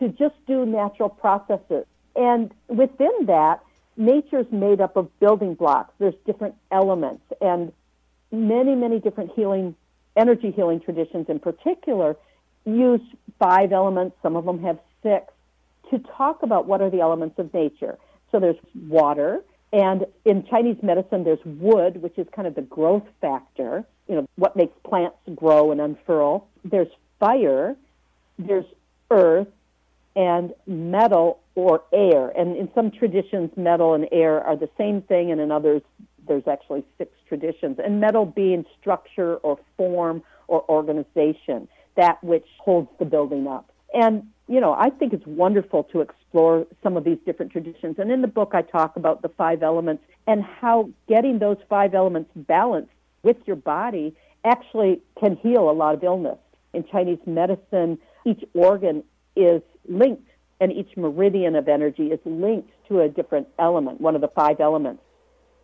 to just do natural processes. And within that, nature's made up of building blocks. There's different elements and many, many different healing, energy healing traditions in particular use five elements. Some of them have six to talk about what are the elements of nature. So there's water, and in Chinese medicine, there's wood, which is kind of the growth factor, you know, what makes plants grow and unfurl. There's fire, there's earth, and metal or air. And in some traditions, metal and air are the same thing, and in others, there's actually six traditions. And metal being structure or form or organization, that which holds the building up. And, you know, I think it's wonderful to explore some of these different traditions. And in the book, I talk about the five elements and how getting those five elements balanced with your body actually can heal a lot of illness. In Chinese medicine, each organ is linked and each meridian of energy is linked to a different element, one of the five elements.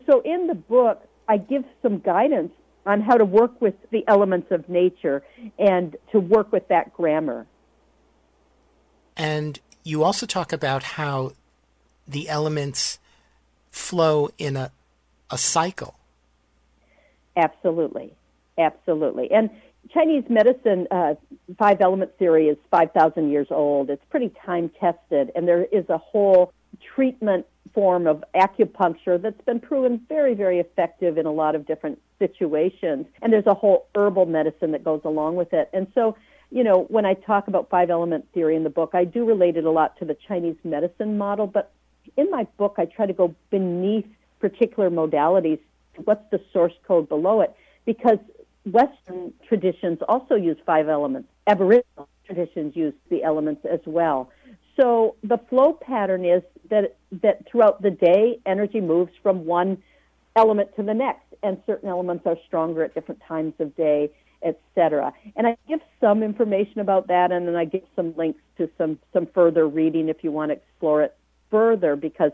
So in the book, I give some guidance on how to work with the elements of nature and to work with that grammar. And you also talk about how the elements flow in a, a cycle. Absolutely. Absolutely. And Chinese medicine, uh, five element theory is 5,000 years old. It's pretty time tested, and there is a whole treatment form of acupuncture that's been proven very, very effective in a lot of different situations. And there's a whole herbal medicine that goes along with it. And so, you know, when I talk about five element theory in the book, I do relate it a lot to the Chinese medicine model, but in my book, I try to go beneath particular modalities. What's the source code below it? Because Western traditions also use five elements. Aboriginal traditions use the elements as well. So the flow pattern is that that throughout the day, energy moves from one element to the next, and certain elements are stronger at different times of day, etc. And I give some information about that, and then I give some links to some some further reading if you want to explore it further, because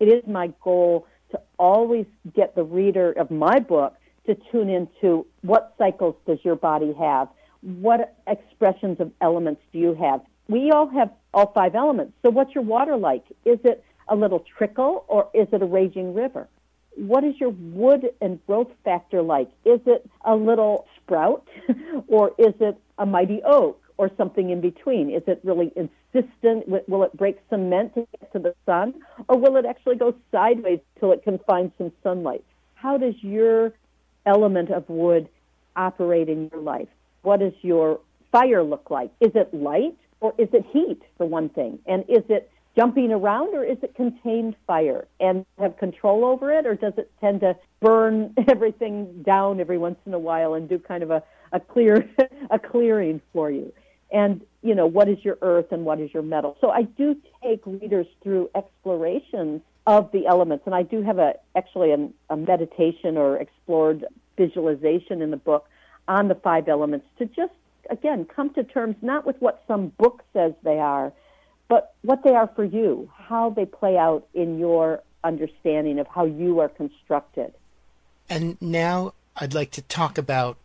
it is my goal to always get the reader of my book to tune into what cycles does your body have, what expressions of elements do you have. We all have all five elements. So what's your water like? Is it a little trickle or is it a raging river? What is your wood and growth factor like? Is it a little sprout or is it a mighty oak or something in between? Is it really insistent? Will it break cement to get to the sun or will it actually go sideways till it can find some sunlight? How does your element of wood operate in your life? What does your fire look like? Is it light or is it heat, for one thing? And is it jumping around or is it contained fire? And have control over it or does it tend to burn everything down every once in a while and do kind of a, a clear a clearing for you? And you know what is your earth and what is your metal? So i do take readers through explorations of the elements. And i do have a actually a, a meditation or explored visualization in the book on the five elements to just again come to terms not with what some book says they are but what they are for you, how they play out in your understanding of how you are constructed. And now I'd like to talk about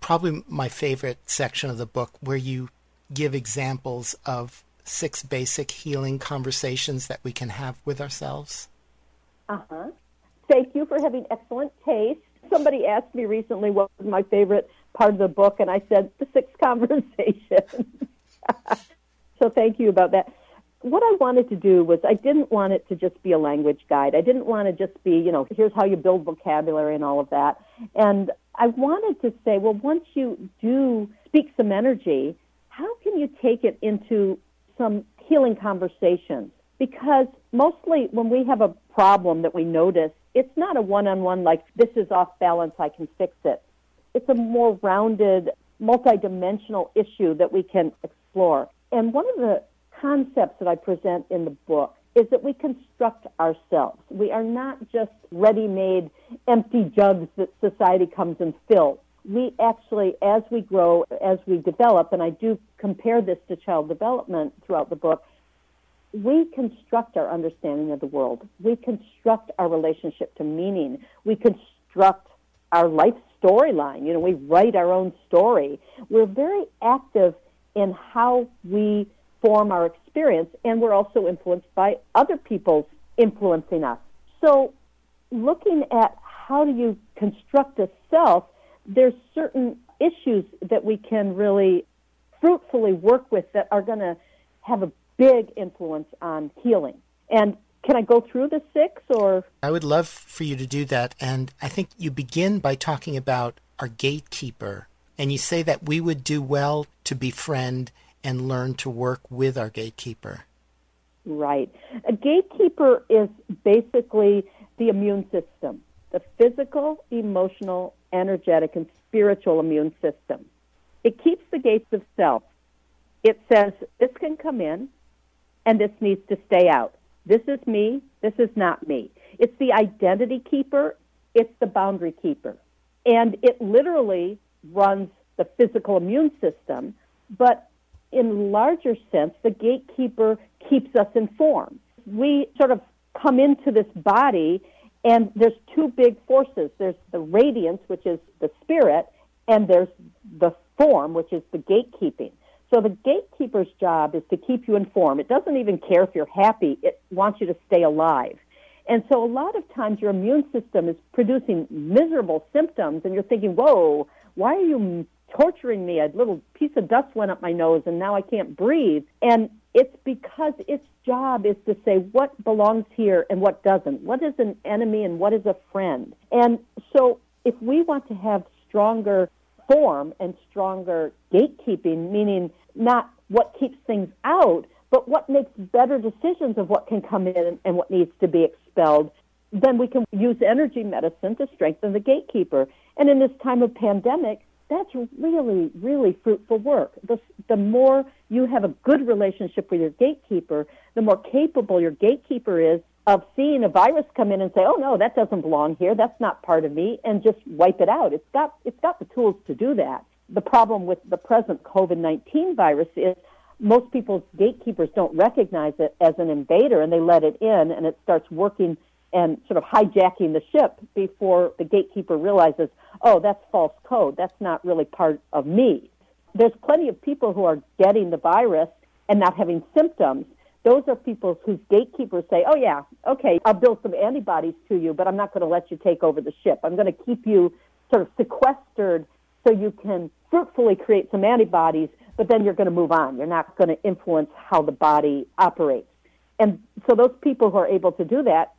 probably my favorite section of the book where you give examples of six basic healing conversations that we can have with ourselves. Uh huh. Thank you for having excellent taste. Somebody asked me recently what was my favorite part of the book, and I said the six conversations. So thank you about that. What I wanted to do was I didn't want it to just be a language guide. I didn't want to just be, you know, here's how you build vocabulary and all of that. And I wanted to say, well, once you do speak some energy, how can you take it into some healing conversations? Because mostly when we have a problem that we notice, it's not a one on one like, this is off balance, I can fix it. It's a more rounded, multidimensional issue that we can explore. And one of the concepts that I present in the book is that we construct ourselves. We are not just ready made empty jugs that society comes and fills. We actually, as we grow, as we develop, and I do compare this to child development throughout the book, we construct our understanding of the world. We construct our relationship to meaning. We construct our life storyline. You know, we write our own story. We're very active in how we form our experience, and we're also influenced by other people influencing us. So, looking at how do you construct a self, there's certain issues that we can really fruitfully work with that are going to have a big influence on healing. And can I go through the six or? I would love for you to do that. And I think you begin by talking about our gatekeeper and you say that we would do well to befriend and learn to work with our gatekeeper. Right. A gatekeeper is basically the immune system, the physical, emotional, energetic, and spiritual immune system. It keeps the gates of self. It says, this can come in and this needs to stay out. This is me, this is not me. It's the identity keeper, it's the boundary keeper. And it literally runs the physical immune system, but in larger sense, the gatekeeper keeps us informed. We sort of come into this body, and there's two big forces. There's the radiance, which is the spirit, and there's the form, which is the gatekeeping. So the gatekeeper's job is to keep you informed. It doesn't even care if you're happy. It wants you to stay alive. And so a lot of times your immune system is producing miserable symptoms and you're thinking, whoa, why are you torturing me? A little piece of dust went up my nose and now I can't breathe. And it's because its job is to say what belongs here and what doesn't. What is an enemy and what is a friend? And so if we want to have stronger form and stronger gatekeeping, meaning not what keeps things out, but what makes better decisions of what can come in and what needs to be expelled, then we can use energy medicine to strengthen the gatekeeper. And in this time of pandemic, that's really, really fruitful work. The, the more you have a good relationship with your gatekeeper, the more capable your gatekeeper is of seeing a virus come in and say, "Oh no, that doesn't belong here. That's not part of me," and just wipe it out. It's got it's got the tools to do that. The problem with the present COVID-19 virus is most people's gatekeepers don't recognize it as an invader and they let it in and it starts working and sort of hijacking the ship before the gatekeeper realizes, oh, that's false code. That's not really part of me. There's plenty of people who are getting the virus and not having symptoms. Those are people whose gatekeepers say, oh, yeah, okay, I'll build some antibodies to you, but I'm not going to let you take over the ship. I'm going to keep you sort of sequestered so you can fruitfully create some antibodies, but then you're going to move on. You're not going to influence how the body operates. And so those people who are able to do that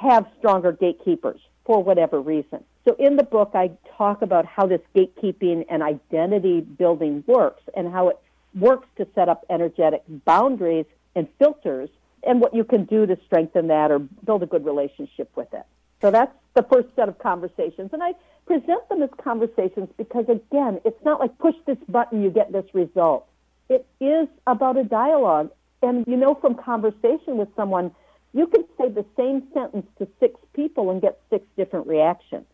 have stronger gatekeepers for whatever reason. So in the book, I talk about how this gatekeeping and identity building works and how it works to set up energetic boundaries and filters and what you can do to strengthen that or build a good relationship with it. So that's the first set of conversations. And I present them as conversations because, again, it's not like push this button, you get this result. It is about a dialogue. And you know from conversation with someone, you can say the same sentence to six people and get six different reactions.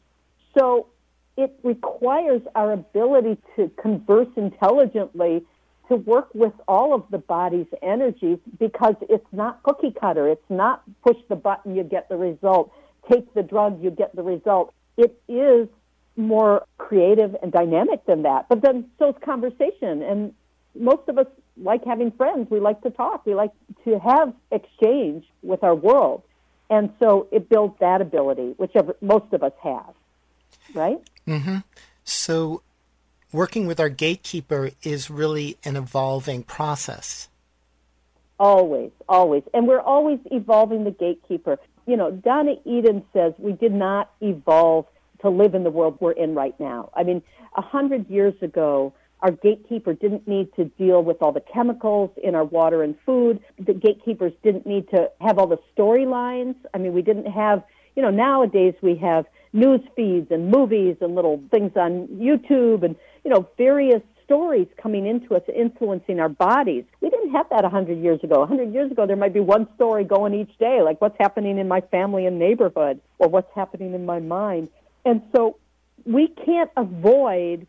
So it requires our ability to converse intelligently to work with all of the body's energies because it's not cookie cutter. It's not push the button, you get the result. Take the drug, you get the result. It is more creative and dynamic than that. But then so is conversation. And most of us like having friends. We like to talk. We like to have exchange with our world. And so it builds that ability, which most of us have, right? Mm-hmm. So working with our gatekeeper is really an evolving process. Always, always. And we're always evolving the gatekeeper. You know, Donna Eden says we did not evolve to live in the world we're in right now. I mean, a hundred years ago, our gatekeeper didn't need to deal with all the chemicals in our water and food. The gatekeepers didn't need to have all the storylines. I mean, we didn't have, you know, nowadays we have news feeds and movies and little things on YouTube and, you know, various stories coming into us influencing our bodies. We didn't have that 100 years ago. 100 years ago, there might be one story going each day, like what's happening in my family and neighborhood or what's happening in my mind. And so we can't avoid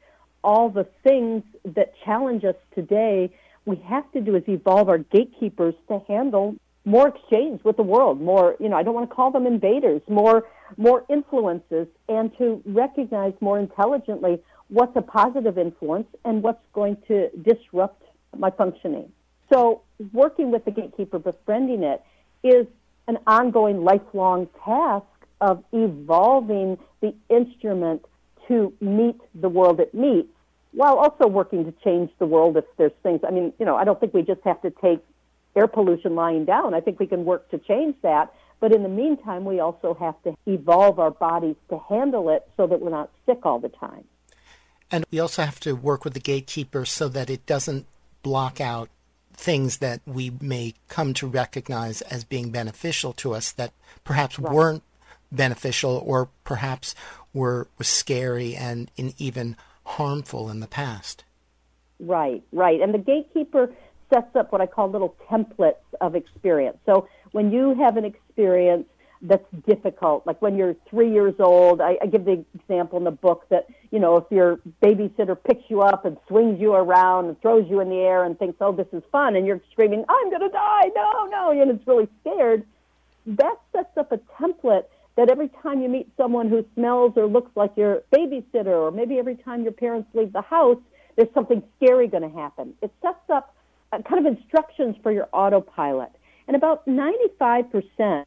all the things that challenge us today, we have to do is evolve our gatekeepers to handle more exchange with the world, more, you know, I don't want to call them invaders, more, more influences, and to recognize more intelligently what's a positive influence and what's going to disrupt my functioning. So working with the gatekeeper, befriending it, is an ongoing lifelong task of evolving the instrument to meet the world it meets while also working to change the world if there's things. I mean, you know, I don't think we just have to take air pollution lying down. I think we can work to change that. But in the meantime, we also have to evolve our bodies to handle it so that we're not sick all the time. And we also have to work with the gatekeeper so that it doesn't block out things that we may come to recognize as being beneficial to us that perhaps right. weren't beneficial or perhaps were, were scary and in even harmful in the past. Right, right. And the gatekeeper sets up what I call little templates of experience. So when you have an experience that's difficult, like when you're three years old, I, I give the example in the book that, you know, if your babysitter picks you up and swings you around and throws you in the air and thinks, oh, this is fun, and you're screaming, I'm going to die, no, no, and it's really scared, that sets up a template that every time you meet someone who smells or looks like your babysitter, or maybe every time your parents leave the house, there's something scary going to happen. It sets up kind of instructions for your autopilot. And about 95%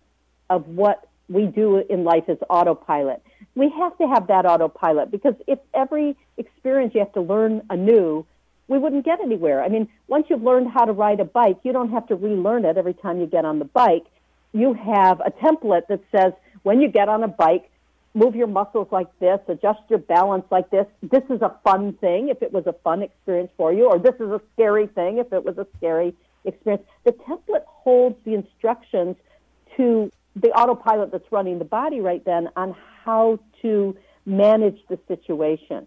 of what we do in life is autopilot. We have to have that autopilot because if every experience you have to learn anew, we wouldn't get anywhere. I mean, once you've learned how to ride a bike, you don't have to relearn it every time you get on the bike. You have a template that says, when you get on a bike, move your muscles like this, adjust your balance like this. This is a fun thing if it was a fun experience for you, or this is a scary thing if it was a scary experience. The template holds the instructions to the autopilot that's running the body right then on how to manage the situation.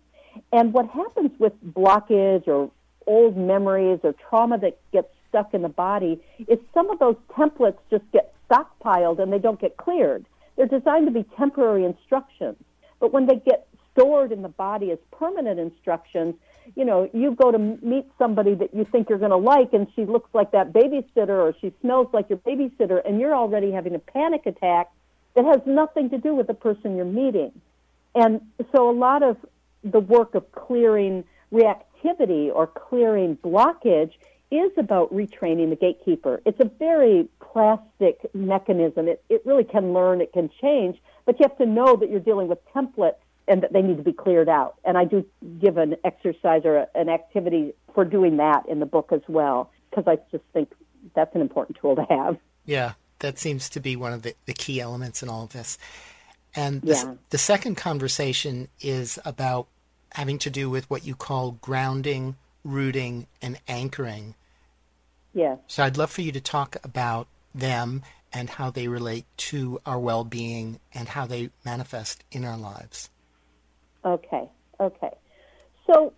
And what happens with blockage or old memories or trauma that gets stuck in the body is some of those templates just get stockpiled and they don't get cleared. They're designed to be temporary instructions. But when they get stored in the body as permanent instructions, you know, you go to meet somebody that you think you're going to like and she looks like that babysitter or she smells like your babysitter and you're already having a panic attack that has nothing to do with the person you're meeting. And so a lot of the work of clearing reactivity or clearing blockage is about retraining the gatekeeper. It's a very plastic mechanism. It, it really can learn, it can change, but you have to know that you're dealing with templates and that they need to be cleared out. And I do give an exercise or a, an activity for doing that in the book as well, because I just think that's an important tool to have. Yeah, that seems to be one of the, the key elements in all of this. And the, yeah. the second conversation is about having to do with what you call grounding, rooting, and anchoring. Yes. So I'd love for you to talk about them and how they relate to our well being and how they manifest in our lives. Okay, okay. So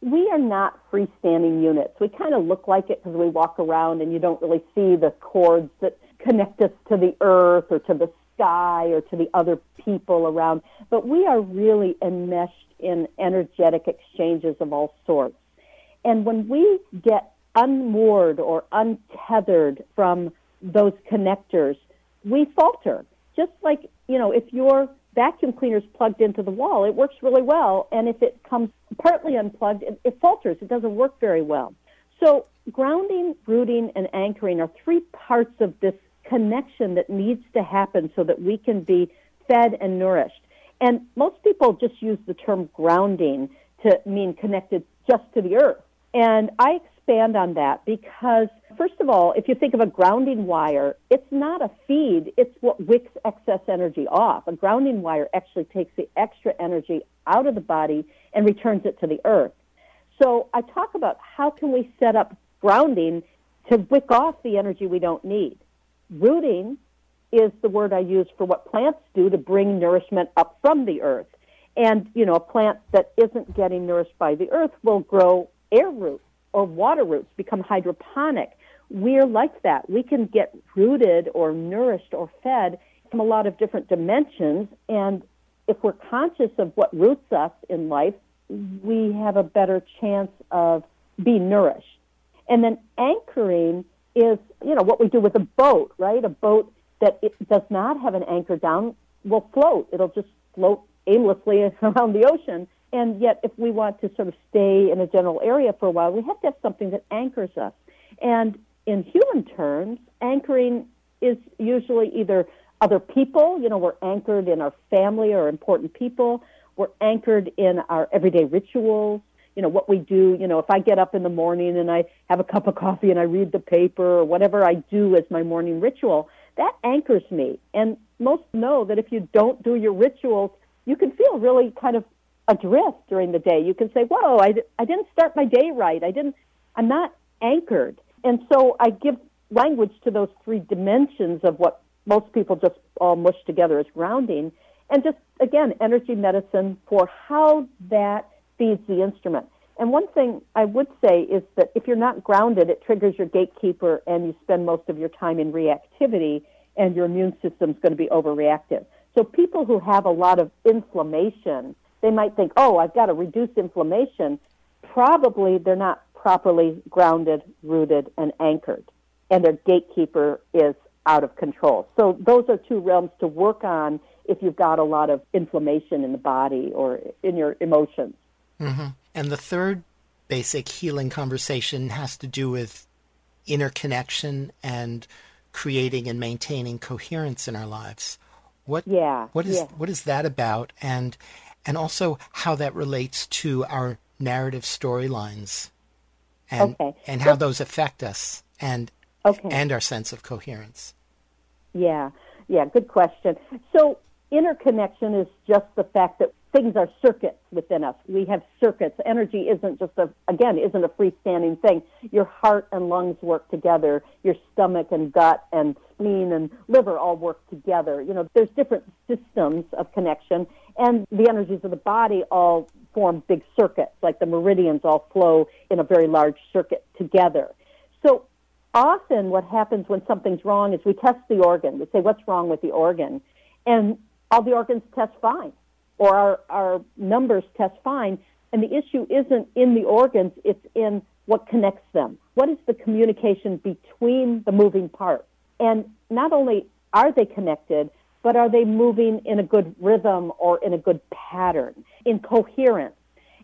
we are not freestanding units. We kind of look like it because we walk around and you don't really see the cords that connect us to the earth or to the sky or to the other people around. But we are really enmeshed in energetic exchanges of all sorts. And when we get unmoored or untethered from those connectors, we falter. Just like, you know, if your vacuum cleaner is plugged into the wall, it works really well. And if it comes partly unplugged, it, it falters. It doesn't work very well. So grounding, rooting, and anchoring are three parts of this connection that needs to happen so that we can be fed and nourished. And most people just use the term grounding to mean connected just to the earth. And I expand on that because, first of all, if you think of a grounding wire, it's not a feed, it's what wicks excess energy off. A grounding wire actually takes the extra energy out of the body and returns it to the earth. So I talk about how can we set up grounding to wick off the energy we don't need. Rooting is the word I use for what plants do to bring nourishment up from the earth. And, you know, a plant that isn't getting nourished by the earth will grow air roots or water roots, become hydroponic. We're like that. We can get rooted or nourished or fed from a lot of different dimensions. And if we're conscious of what roots us in life, we have a better chance of being nourished. And then anchoring is, you know, what we do with a boat, right? A boat that it does not have an anchor down will float. It'll just float aimlessly around the ocean. And yet, if we want to sort of stay in a general area for a while, we have to have something that anchors us. And in human terms, anchoring is usually either other people, you know, we're anchored in our family or important people. We're anchored in our everyday rituals, you know, what we do. You know, if I get up in the morning and I have a cup of coffee and I read the paper or whatever I do as my morning ritual, that anchors me. And most know that if you don't do your rituals, you can feel really kind of adrift during the day. You can say, "Whoa, I, I didn't start my day right. I didn't. I'm not anchored." And so I give language to those three dimensions of what most people just all mush together as grounding, and just again energy medicine for how that feeds the instrument. And one thing I would say is that if you're not grounded, it triggers your gatekeeper, and you spend most of your time in reactivity, and your immune system's going to be overreactive. So people who have a lot of inflammation they might think, oh, I've got to reduce inflammation. Probably they're not properly grounded, rooted, and anchored, and their gatekeeper is out of control. So those are two realms to work on if you've got a lot of inflammation in the body or in your emotions. Mm-hmm. And the third basic healing conversation has to do with interconnection and creating and maintaining coherence in our lives. What yeah, what is yeah. what is that about and and also how that relates to our narrative storylines and okay. and how those affect us and okay. and our sense of coherence. Yeah, yeah, good question. So interconnection is just the fact that things are circuits within us. We have circuits. Energy isn't just a, again, isn't a freestanding thing. Your heart and lungs work together. Your stomach and gut and spleen and liver all work together. You know, there's different systems of connection and the energies of the body all form big circuits, like the meridians all flow in a very large circuit together. So often what happens when something's wrong is we test the organ. We say, what's wrong with the organ? And all the organs test fine or our, our numbers test fine. And the issue isn't in the organs, it's in what connects them. What is the communication between the moving parts? And not only are they connected, but are they moving in a good rhythm or in a good pattern, in coherence?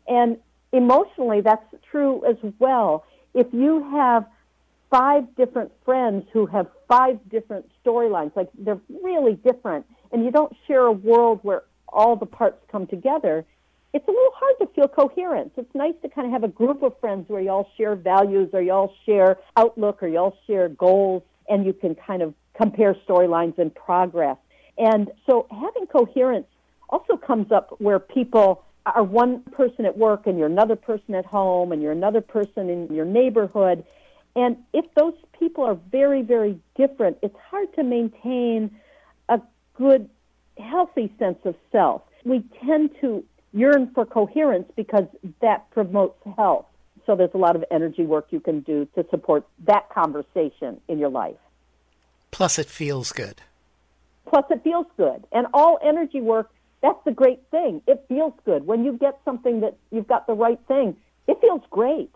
And emotionally, that's true as well. If you have five different friends who have five different storylines, like they're really different, and you don't share a world where all the parts come together, it's a little hard to feel coherence. It's nice to kind of have a group of friends where you all share values or you all share outlook or you all share goals and you can kind of compare storylines and progress. And so having coherence also comes up where people are one person at work and you're another person at home and you're another person in your neighborhood. And if those people are very, very different, it's hard to maintain a good healthy sense of self. We tend to yearn for coherence because that promotes health. So there's a lot of energy work you can do to support that conversation in your life. Plus, it feels good. Plus, it feels good. And all energy work, that's the great thing. It feels good. When you get something that you've got the right thing, it feels great.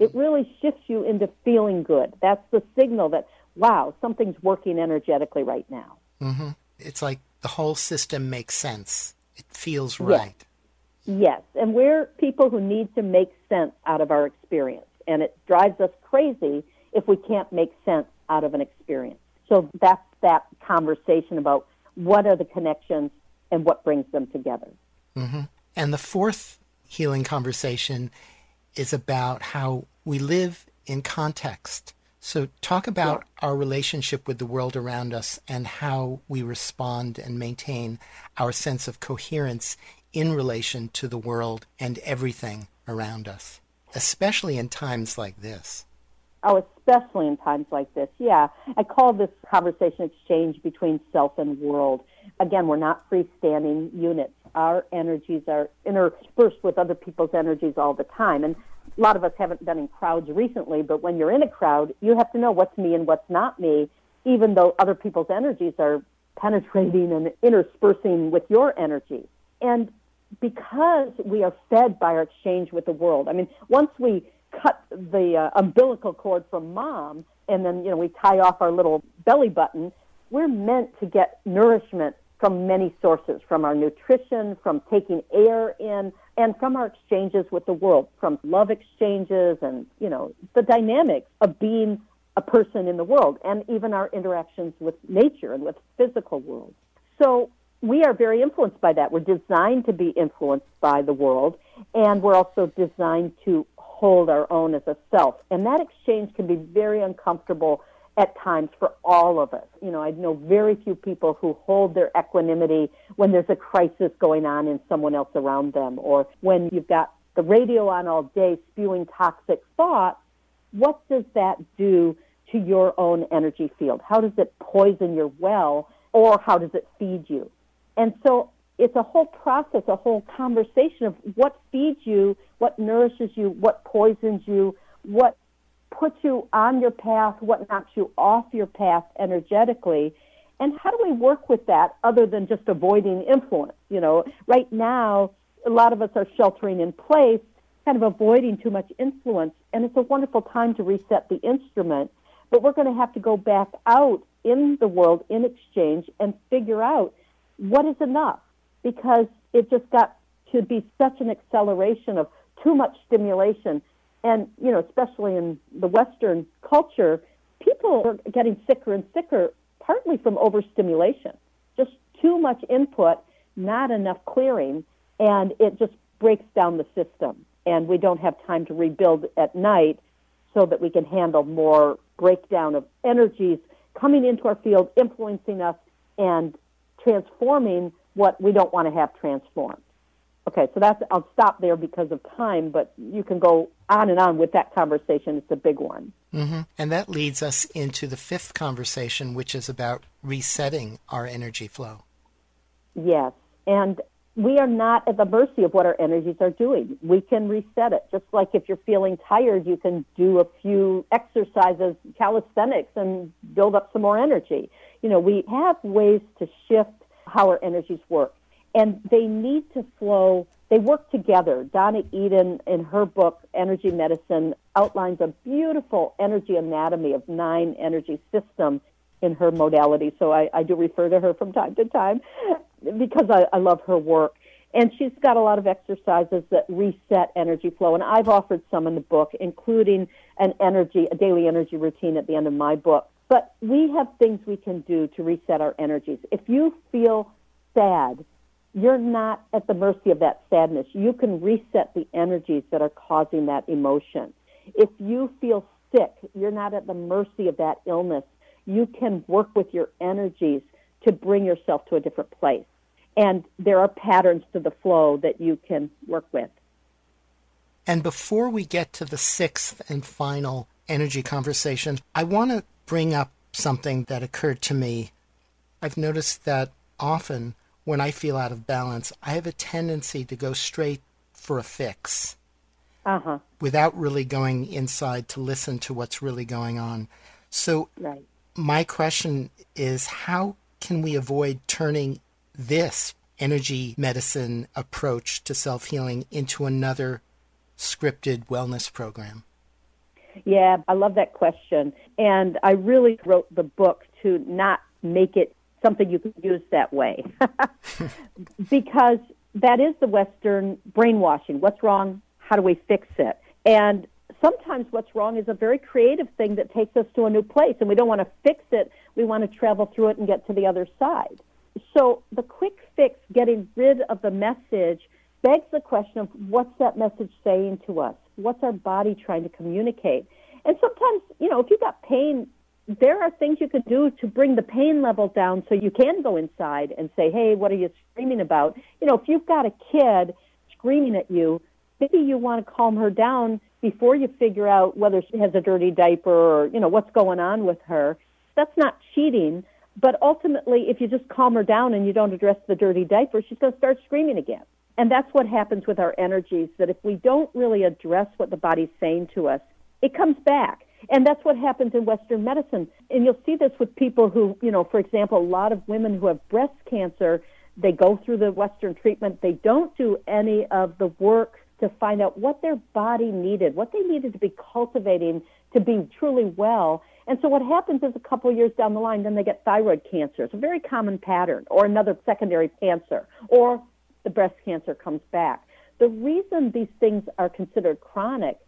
It really shifts you into feeling good. That's the signal that, wow, something's working energetically right now. Mm-hmm. It's like the whole system makes sense. It feels right. Yes. yes. And we're people who need to make sense out of our experience. And it drives us crazy if we can't make sense out of an experience. So that's that conversation about what are the connections and what brings them together. Mm-hmm. And the fourth healing conversation is about how we live in context. So, talk about yeah. our relationship with the world around us and how we respond and maintain our sense of coherence in relation to the world and everything around us, especially in times like this. Oh, especially in times like this. Yeah. I call this conversation exchange between self and world. Again, we're not freestanding units. Our energies are interspersed with other people's energies all the time. And a lot of us haven't been in crowds recently, but when you're in a crowd, you have to know what's me and what's not me, even though other people's energies are penetrating and interspersing with your energy. And because we are fed by our exchange with the world, I mean, once we cut the uh, umbilical cord from mom and then, you know, we tie off our little belly button, we're meant to get nourishment from many sources, from our nutrition, from taking air in, and from our exchanges with the world, from love exchanges and, you know, the dynamics of being a person in the world and even our interactions with nature and with physical world. So we are very influenced by that. We're designed to be influenced by the world and we're also designed to hold our own as a self. And that exchange can be very uncomfortable at times for all of us. You know, I know very few people who hold their equanimity when there's a crisis going on in someone else around them or when you've got the radio on all day spewing toxic thoughts. What does that do to your own energy field? How does it poison your well or how does it feed you? And so it's a whole process, a whole conversation of what feeds you, what nourishes you, what poisons you, what puts you on your path, what knocks you off your path energetically. And how do we work with that other than just avoiding influence? You know, right now, a lot of us are sheltering in place, kind of avoiding too much influence. And it's a wonderful time to reset the instrument. But we're going to have to go back out in the world in exchange and figure out what is enough because it just got to be such an acceleration of too much stimulation and, you know, especially in the Western culture, people are getting sicker and sicker, partly from overstimulation. Just too much input, not enough clearing, and it just breaks down the system. And we don't have time to rebuild at night so that we can handle more breakdown of energies coming into our field, influencing us, and transforming what we don't want to have transformed. Okay, so that's I'll stop there because of time, but you can go on and on with that conversation. It's a big one. Mm-hmm. And that leads us into the fifth conversation, which is about resetting our energy flow. Yes, and we are not at the mercy of what our energies are doing. We can reset it. Just like if you're feeling tired, you can do a few exercises, calisthenics, and build up some more energy. You know, we have ways to shift how our energies work and they need to flow. They work together. Donna Eden, in her book Energy Medicine, outlines a beautiful energy anatomy of nine energy systems in her modality. So I, I do refer to her from time to time because I, I love her work. And she's got a lot of exercises that reset energy flow. And I've offered some in the book, including an energy, a daily energy routine at the end of my book. But we have things we can do to reset our energies. If you feel sad, you're not at the mercy of that sadness. You can reset the energies that are causing that emotion. If you feel sick, you're not at the mercy of that illness. You can work with your energies to bring yourself to a different place. And there are patterns to the flow that you can work with. And before we get to the sixth and final energy conversation, I want to bring up something that occurred to me. I've noticed that often when I feel out of balance, I have a tendency to go straight for a fix uh-huh. without really going inside to listen to what's really going on. So, right. my question is how can we avoid turning this energy medicine approach to self healing into another scripted wellness program? Yeah, I love that question. And I really wrote the book to not make it something you can use that way. because that is the Western brainwashing. What's wrong? How do we fix it? And sometimes what's wrong is a very creative thing that takes us to a new place, and we don't want to fix it. We want to travel through it and get to the other side. So the quick fix, getting rid of the message, begs the question of what's that message saying to us? What's our body trying to communicate? And sometimes, you know, if you've got pain there are things you could do to bring the pain level down so you can go inside and say, hey, what are you screaming about? You know, if you've got a kid screaming at you, maybe you want to calm her down before you figure out whether she has a dirty diaper or, you know, what's going on with her. That's not cheating. But ultimately, if you just calm her down and you don't address the dirty diaper, she's going to start screaming again. And that's what happens with our energies, that if we don't really address what the body's saying to us, it comes back. And that's what happens in Western medicine. And you'll see this with people who, you know, for example, a lot of women who have breast cancer, they go through the Western treatment. They don't do any of the work to find out what their body needed, what they needed to be cultivating to be truly well. And so what happens is a couple years down the line, then they get thyroid cancer. It's a very common pattern, or another secondary cancer, or the breast cancer comes back. The reason these things are considered chronic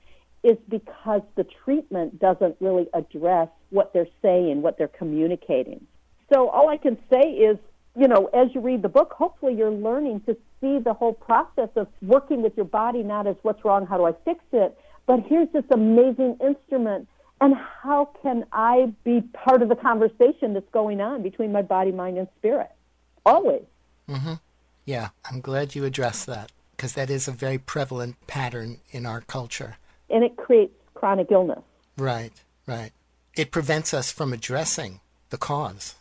is because the treatment doesn't really address what they're saying, what they're communicating. So all I can say is, you know, as you read the book, hopefully you're learning to see the whole process of working with your body not as what's wrong, how do I fix it, but here's this amazing instrument and how can I be part of the conversation that's going on between my body, mind, and spirit? Always. Mm-hmm. Yeah, I'm glad you addressed that because that is a very prevalent pattern in our culture and it creates chronic illness. Right, right. It prevents us from addressing the cause.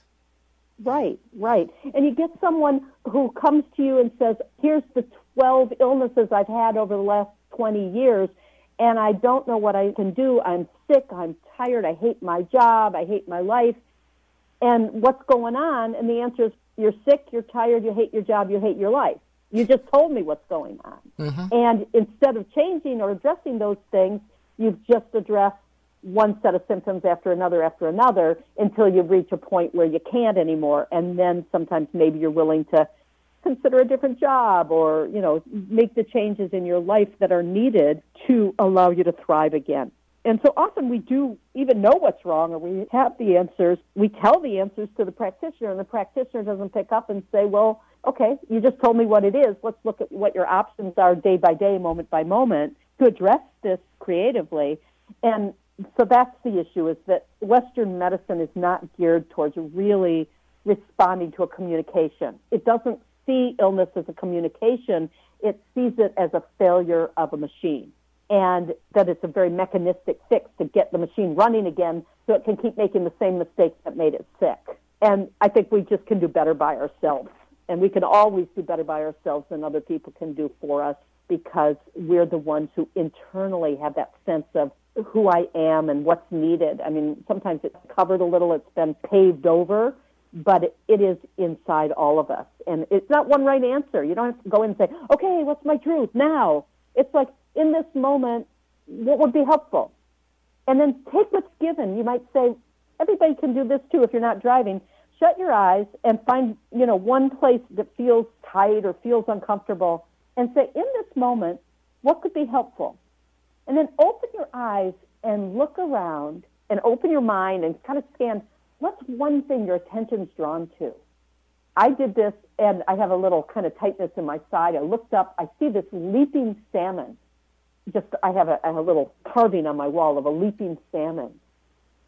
Right, right. And you get someone who comes to you and says, Here's the 12 illnesses I've had over the last 20 years, and I don't know what I can do. I'm sick, I'm tired, I hate my job, I hate my life. And what's going on? And the answer is, You're sick, you're tired, you hate your job, you hate your life. You just told me what's going on. Mm-hmm. And instead of changing or addressing those things, you've just addressed one set of symptoms after another after another until you reach a point where you can't anymore. And then sometimes maybe you're willing to consider a different job or, you know, make the changes in your life that are needed to allow you to thrive again. And so often we do even know what's wrong or we have the answers. We tell the answers to the practitioner and the practitioner doesn't pick up and say, well, okay, you just told me what it is. Let's look at what your options are day by day, moment by moment to address this creatively. And so that's the issue is that Western medicine is not geared towards really responding to a communication. It doesn't see illness as a communication, it sees it as a failure of a machine and that it's a very mechanistic fix to get the machine running again so it can keep making the same mistakes that made it sick. And I think we just can do better by ourselves. And we can always do better by ourselves than other people can do for us because we're the ones who internally have that sense of who I am and what's needed. I mean, sometimes it's covered a little, it's been paved over, but it, is inside all of us. And it's not one right answer. You don't have to go in and say, okay, what's my truth now? It's like, in this moment, what would be helpful? And then take what's given. You might say, everybody can do this too if you're not driving. Shut your eyes and find, you know, one place that feels tight or feels uncomfortable and say, in this moment, what could be helpful? And then open your eyes and look around and open your mind and kind of scan what's one thing your attention's drawn to? I did this and I have a little kind of tightness in my side. I looked up, I see this leaping salmon. Just, I have a, a little carving on my wall of a leaping salmon.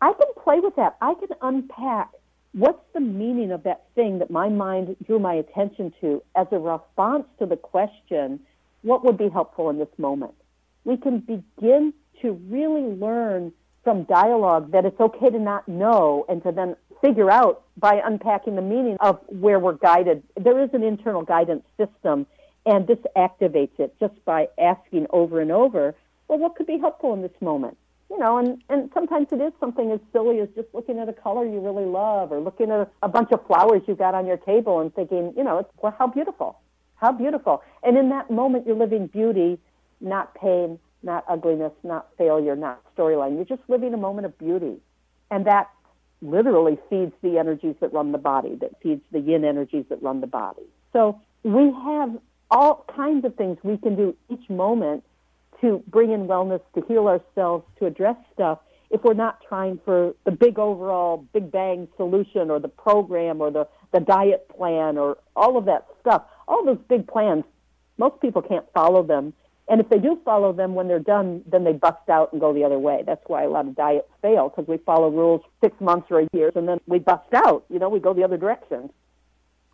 I can play with that. I can unpack what's the meaning of that thing that my mind drew my attention to as a response to the question, what would be helpful in this moment? We can begin to really learn from dialogue that it's okay to not know and to then figure out by unpacking the meaning of where we're guided. There is an internal guidance system, and this activates it just by asking over and over, well, what could be helpful in this moment? you know, and, and sometimes it is something as silly as just looking at a color you really love or looking at a, a bunch of flowers you got on your table and thinking, you know, it's, well, how beautiful, how beautiful. And in that moment, you're living beauty, not pain, not ugliness, not failure, not storyline. You're just living a moment of beauty. And that literally feeds the energies that run the body, that feeds the yin energies that run the body. So we have all kinds of things we can do each moment to bring in wellness, to heal ourselves, to address stuff if we're not trying for the big overall big bang solution or the program or the, the diet plan or all of that stuff. All those big plans, most people can't follow them. And if they do follow them when they're done, then they bust out and go the other way. That's why a lot of diets fail because we follow rules six months or a year and then we bust out. You know, we go the other direction.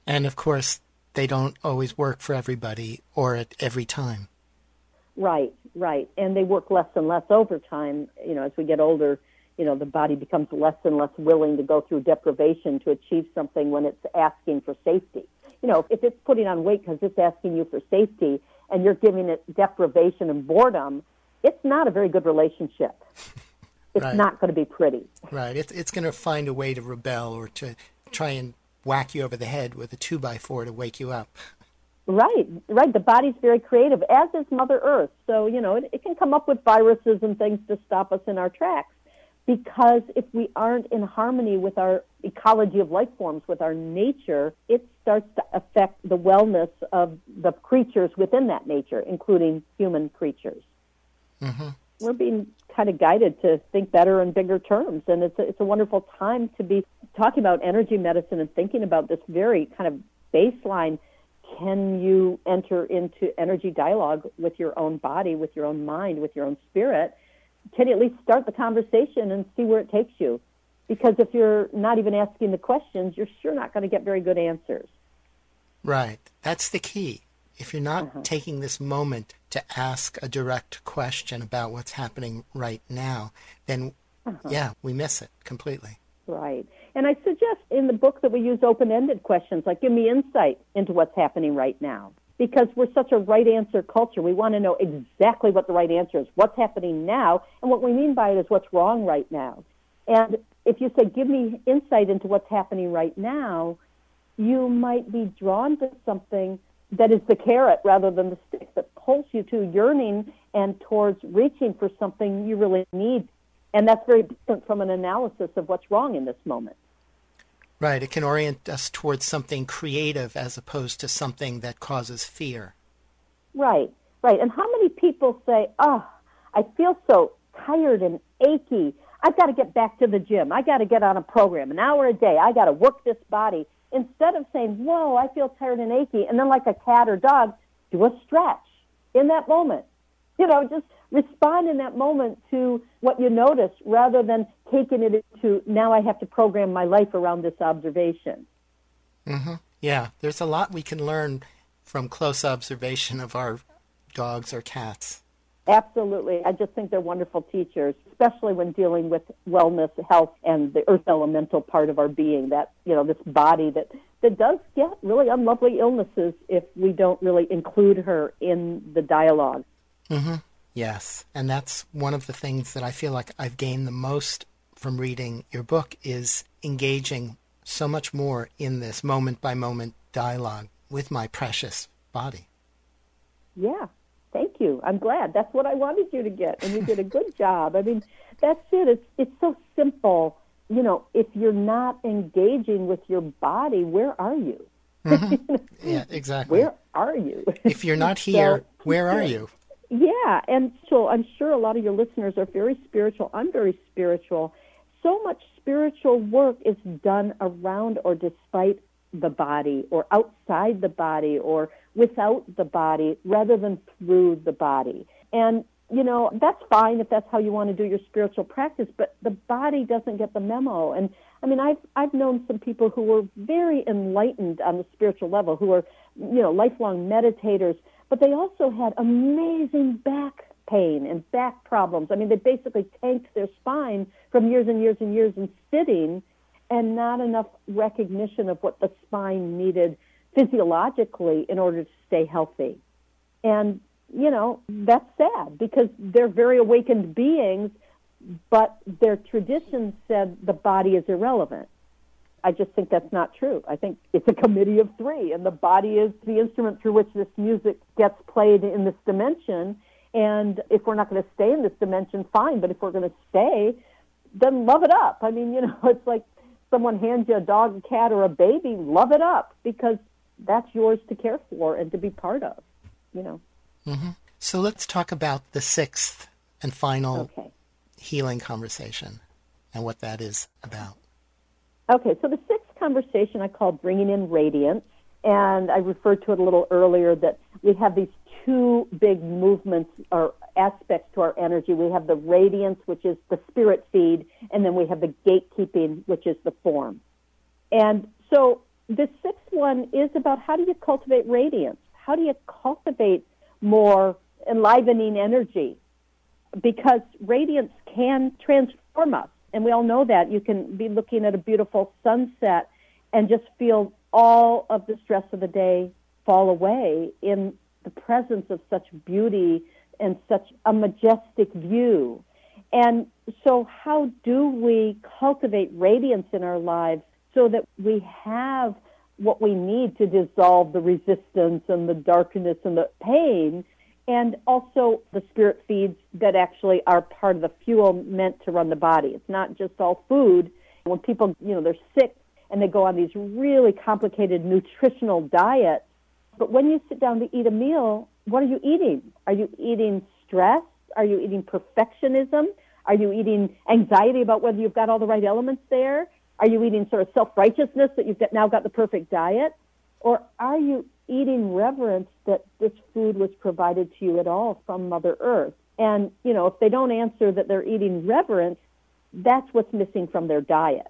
And of course, they don't always work for everybody or at every time. Right, right. And they work less and less over time. You know, as we get older, you know, the body becomes less and less willing to go through deprivation to achieve something when it's asking for safety. You know, if it's putting on weight because it's asking you for safety and you're giving it deprivation and boredom, it's not a very good relationship. It's right. not going to be pretty. Right. It's, it's going to find a way to rebel or to try and whack you over the head with a two by four to wake you up. Right, right. The body's very creative, as is Mother Earth. So, you know, it, it can come up with viruses and things to stop us in our tracks. Because if we aren't in harmony with our ecology of life forms, with our nature, it starts to affect the wellness of the creatures within that nature, including human creatures. Mm-hmm. We're being kind of guided to think better in bigger terms, and it's a, it's a wonderful time to be talking about energy medicine and thinking about this very kind of baseline can you enter into energy dialogue with your own body, with your own mind, with your own spirit? Can you at least start the conversation and see where it takes you? Because if you're not even asking the questions, you're sure not going to get very good answers. Right. That's the key. If you're not uh-huh. taking this moment to ask a direct question about what's happening right now, then uh-huh. yeah, we miss it completely. Right. And I suggest in the book that we use open ended questions like, give me insight into what's happening right now. Because we're such a right answer culture. We want to know exactly what the right answer is, what's happening now, and what we mean by it is what's wrong right now. And if you say, give me insight into what's happening right now, you might be drawn to something that is the carrot rather than the stick that pulls you to yearning and towards reaching for something you really need and that's very different from an analysis of what's wrong in this moment. Right. It can orient us towards something creative as opposed to something that causes fear. Right, right. And how many people say, oh, I feel so tired and achy. I've got to get back to the gym. I got to get on a program, an hour a day. I got to work this body. Instead of saying, whoa, I feel tired and achy, and then like a cat or dog, do a stretch in that moment. You know, just respond in that moment to what you notice rather than taking it into now I have to program my life around this observation. Mm-hmm. Yeah, there's a lot we can learn from close observation of our dogs or cats. Absolutely. I just think they're wonderful teachers, especially when dealing with wellness, health, and the earth elemental part of our being, that, you know, this body that, that does get really unlovely illnesses if we don't really include her in the dialogue. Mm-hmm. Yes. And that's one of the things that I feel like I've gained the most from reading your book is engaging so much more in this moment by moment dialogue with my precious body. Yeah, Thank you. I'm glad. That's what I wanted you to get, and you did a good job. I mean, that's it. It's it's so simple. You know, if you're not engaging with your body, where are you? Mm-hmm. yeah, exactly. Where are you? if you're not here, so, where are you? Yeah, and so I'm sure a lot of your listeners are very spiritual. I'm very spiritual. So much spiritual work is done around or despite the body or outside the body or without the body rather than through the body. And, you know, that's fine if that's how you want to do your spiritual practice, but the body doesn't get the memo. And I mean, I've, I've known some people who were very enlightened on the spiritual level, who are, you know, lifelong meditators, but they also had amazing back pain and back problems. I mean, they basically tanked their spine from years and years and years in sitting and not enough recognition of what the spine needed physiologically in order to stay healthy. And, you know, that's sad because they're very awakened beings, but their tradition said the body is irrelevant. I just think that's not true. I think it's a committee of three, and the body is the instrument through which this music gets played in this dimension. And if we're not going to stay in this dimension, fine. But if we're going to stay, then love it up. I mean, you know, it's like someone hands you a dog, a cat, or a baby, love it up because that's yours to care for and to be part of, you know. Mm-hmm. So let's talk about the sixth and final okay. healing conversation and what that is about. Okay, so the sixth conversation I call bringing in radiance, and I referred to it a little earlier that we have these two big movements or aspects to our energy. We have the radiance, which is the spirit feed, and then we have the gatekeeping, which is the form. And so the sixth one is about how do you cultivate radiance? How do you cultivate more enlivening energy? Because radiance can transform us. And we all know that. You can be looking at a beautiful sunset and just feel all of the stress of the day fall away in the presence of such beauty and such a majestic view. And so, how do we cultivate radiance in our lives so that we have what we need to dissolve the resistance and the darkness and the pain, and also the spirit feeds that actually are part of the fuel meant to run the body. It's not just all food. When people, you know, they're sick and they go on these really complicated nutritional diets, but when you sit down to eat a meal, what are you eating? Are you eating stress? Are you eating perfectionism? Are you eating anxiety about whether you've got all the right elements there? Are you eating sort of self righteousness that you've got, now got the perfect diet? Or are you eating reverence that this food was provided to you at all from Mother Earth? And, you know, if they don't answer that they're eating reverence, that's what's missing from their diet.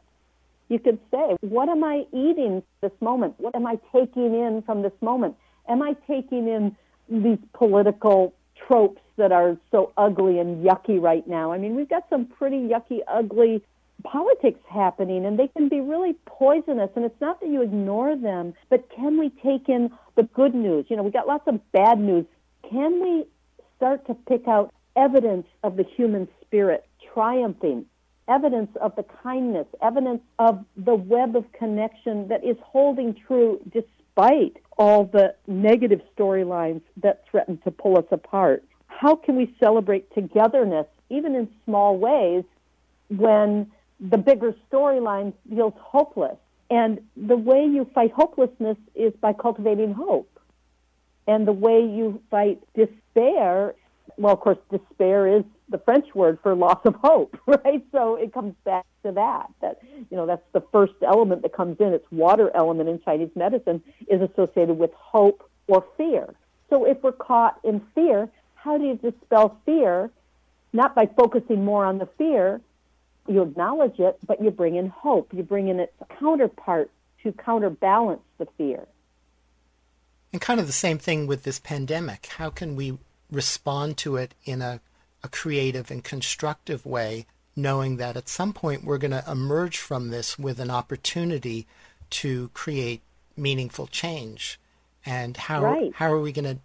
You could say, what am I eating this moment? What am I taking in from this moment? Am I taking in these political tropes that are so ugly and yucky right now? I mean, we've got some pretty yucky, ugly politics happening and they can be really poisonous and it's not that you ignore them but can we take in the good news? You know we got lots of bad news. Can we start to pick out evidence of the human spirit triumphing evidence of the kindness evidence of the web of connection that is holding true despite all the negative storylines that threaten to pull us apart? How can we celebrate togetherness even in small ways when the bigger storyline feels hopeless. And the way you fight hopelessness is by cultivating hope. And the way you fight despair, well, of course, despair is the French word for loss of hope, right? So it comes back to that, that, you know, that's the first element that comes in. It's water element in Chinese medicine is associated with hope or fear. So if we're caught in fear, how do you dispel fear? Not by focusing more on the fear, you acknowledge it, but you bring in hope. You bring in its counterpart, to counterbalance the fear. And kind of the same thing with this pandemic. How can we respond to it in a, a creative and constructive way, knowing that at some point we're going to emerge from this with an opportunity to create meaningful change? And how, right. how are we going to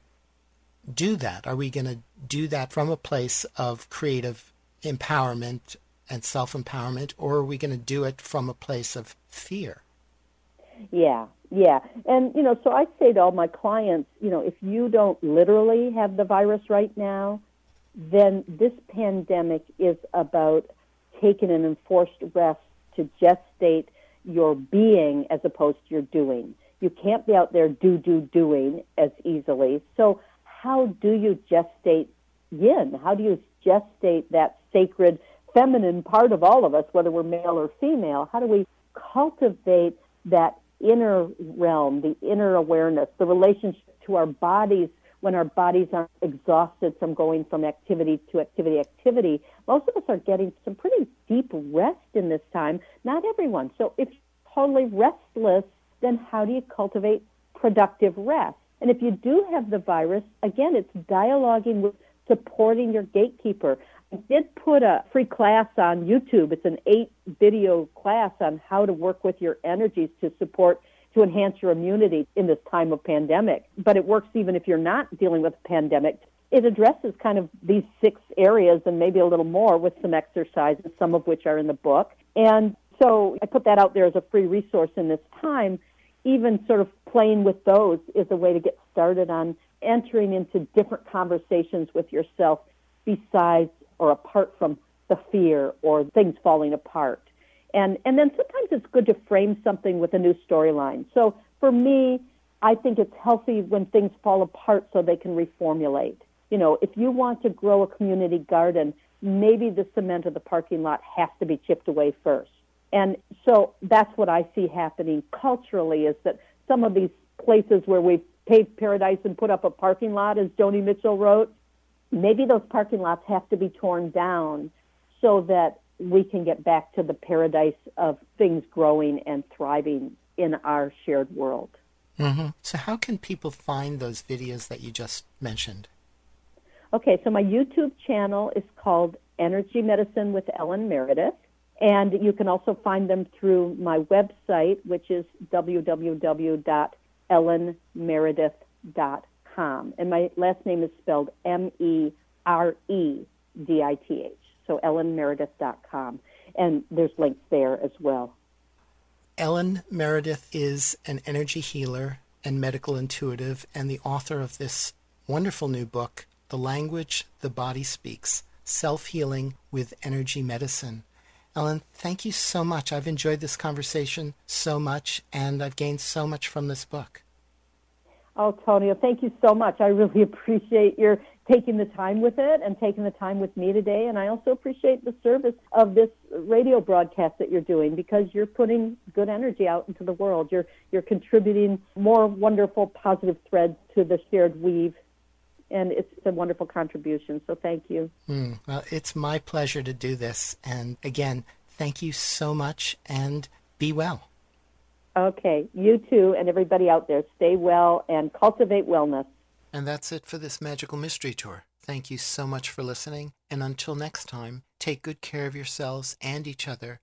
do that? Are we going to do that from a place of creative empowerment and self empowerment, or are we going to do it from a place of fear? Yeah, yeah. And, you know, so I say to all my clients, you know, if you don't literally have the virus right now, then this pandemic is about taking an enforced rest to gestate your being as opposed to your doing. You can't be out there do, do, doing as easily. So, how do you gestate yin? How do you gestate that sacred feminine part of all of us, whether we're male or female? How do we cultivate that inner realm, the inner awareness, the relationship to our bodies when our bodies are exhausted from going from activity to activity activity. Most of us are getting some pretty deep rest in this time. Not everyone. So if you're totally restless, then how do you cultivate productive rest? And if you do have the virus, again, it's dialoguing with supporting your gatekeeper. Did put a free class on YouTube. It's an eight video class on how to work with your energies to support to enhance your immunity in this time of pandemic. But it works even if you're not dealing with a pandemic. It addresses kind of these six areas and maybe a little more with some exercises, some of which are in the book. And so I put that out there as a free resource in this time. Even sort of playing with those is a way to get started on entering into different conversations with yourself besides or apart from the fear or things falling apart. And, and then sometimes it's good to frame something with a new storyline. So for me, I think it's healthy when things fall apart so they can reformulate. You know, if you want to grow a community garden, maybe the cement of the parking lot has to be chipped away first. And so that's what I see happening culturally is that some of these places where we've paved paradise and put up a parking lot, as Joni Mitchell wrote, maybe those parking lots have to be torn down so that we can get back to the paradise of things growing and thriving in our shared world. Mm-hmm. So, how can people find those videos that you just mentioned? Okay, so my YouTube channel is called Energy Medicine with Ellen Meredith. And you can also find them through my website, which is www.ellenmeredith.com. And my last name is spelled M E R E D I T H. So ellenmeredith.com. And there's links there as well. Ellen Meredith is an energy healer and medical intuitive and the author of this wonderful new book, The Language the Body Speaks Self Healing with Energy Medicine. Ellen, thank you so much. I've enjoyed this conversation so much, and I've gained so much from this book. Oh, Tonio, thank you so much. I really appreciate your taking the time with it and taking the time with me today. And I also appreciate the service of this radio broadcast that you're doing because you're putting good energy out into the world. You're you're contributing more wonderful positive threads to the shared weave and it's a wonderful contribution. So thank you. Mm, well, it's my pleasure to do this. And again, thank you so much and be well. Okay, you too, and everybody out there, stay well and cultivate wellness. And that's it for this magical mystery tour. Thank you so much for listening. And until next time, take good care of yourselves and each other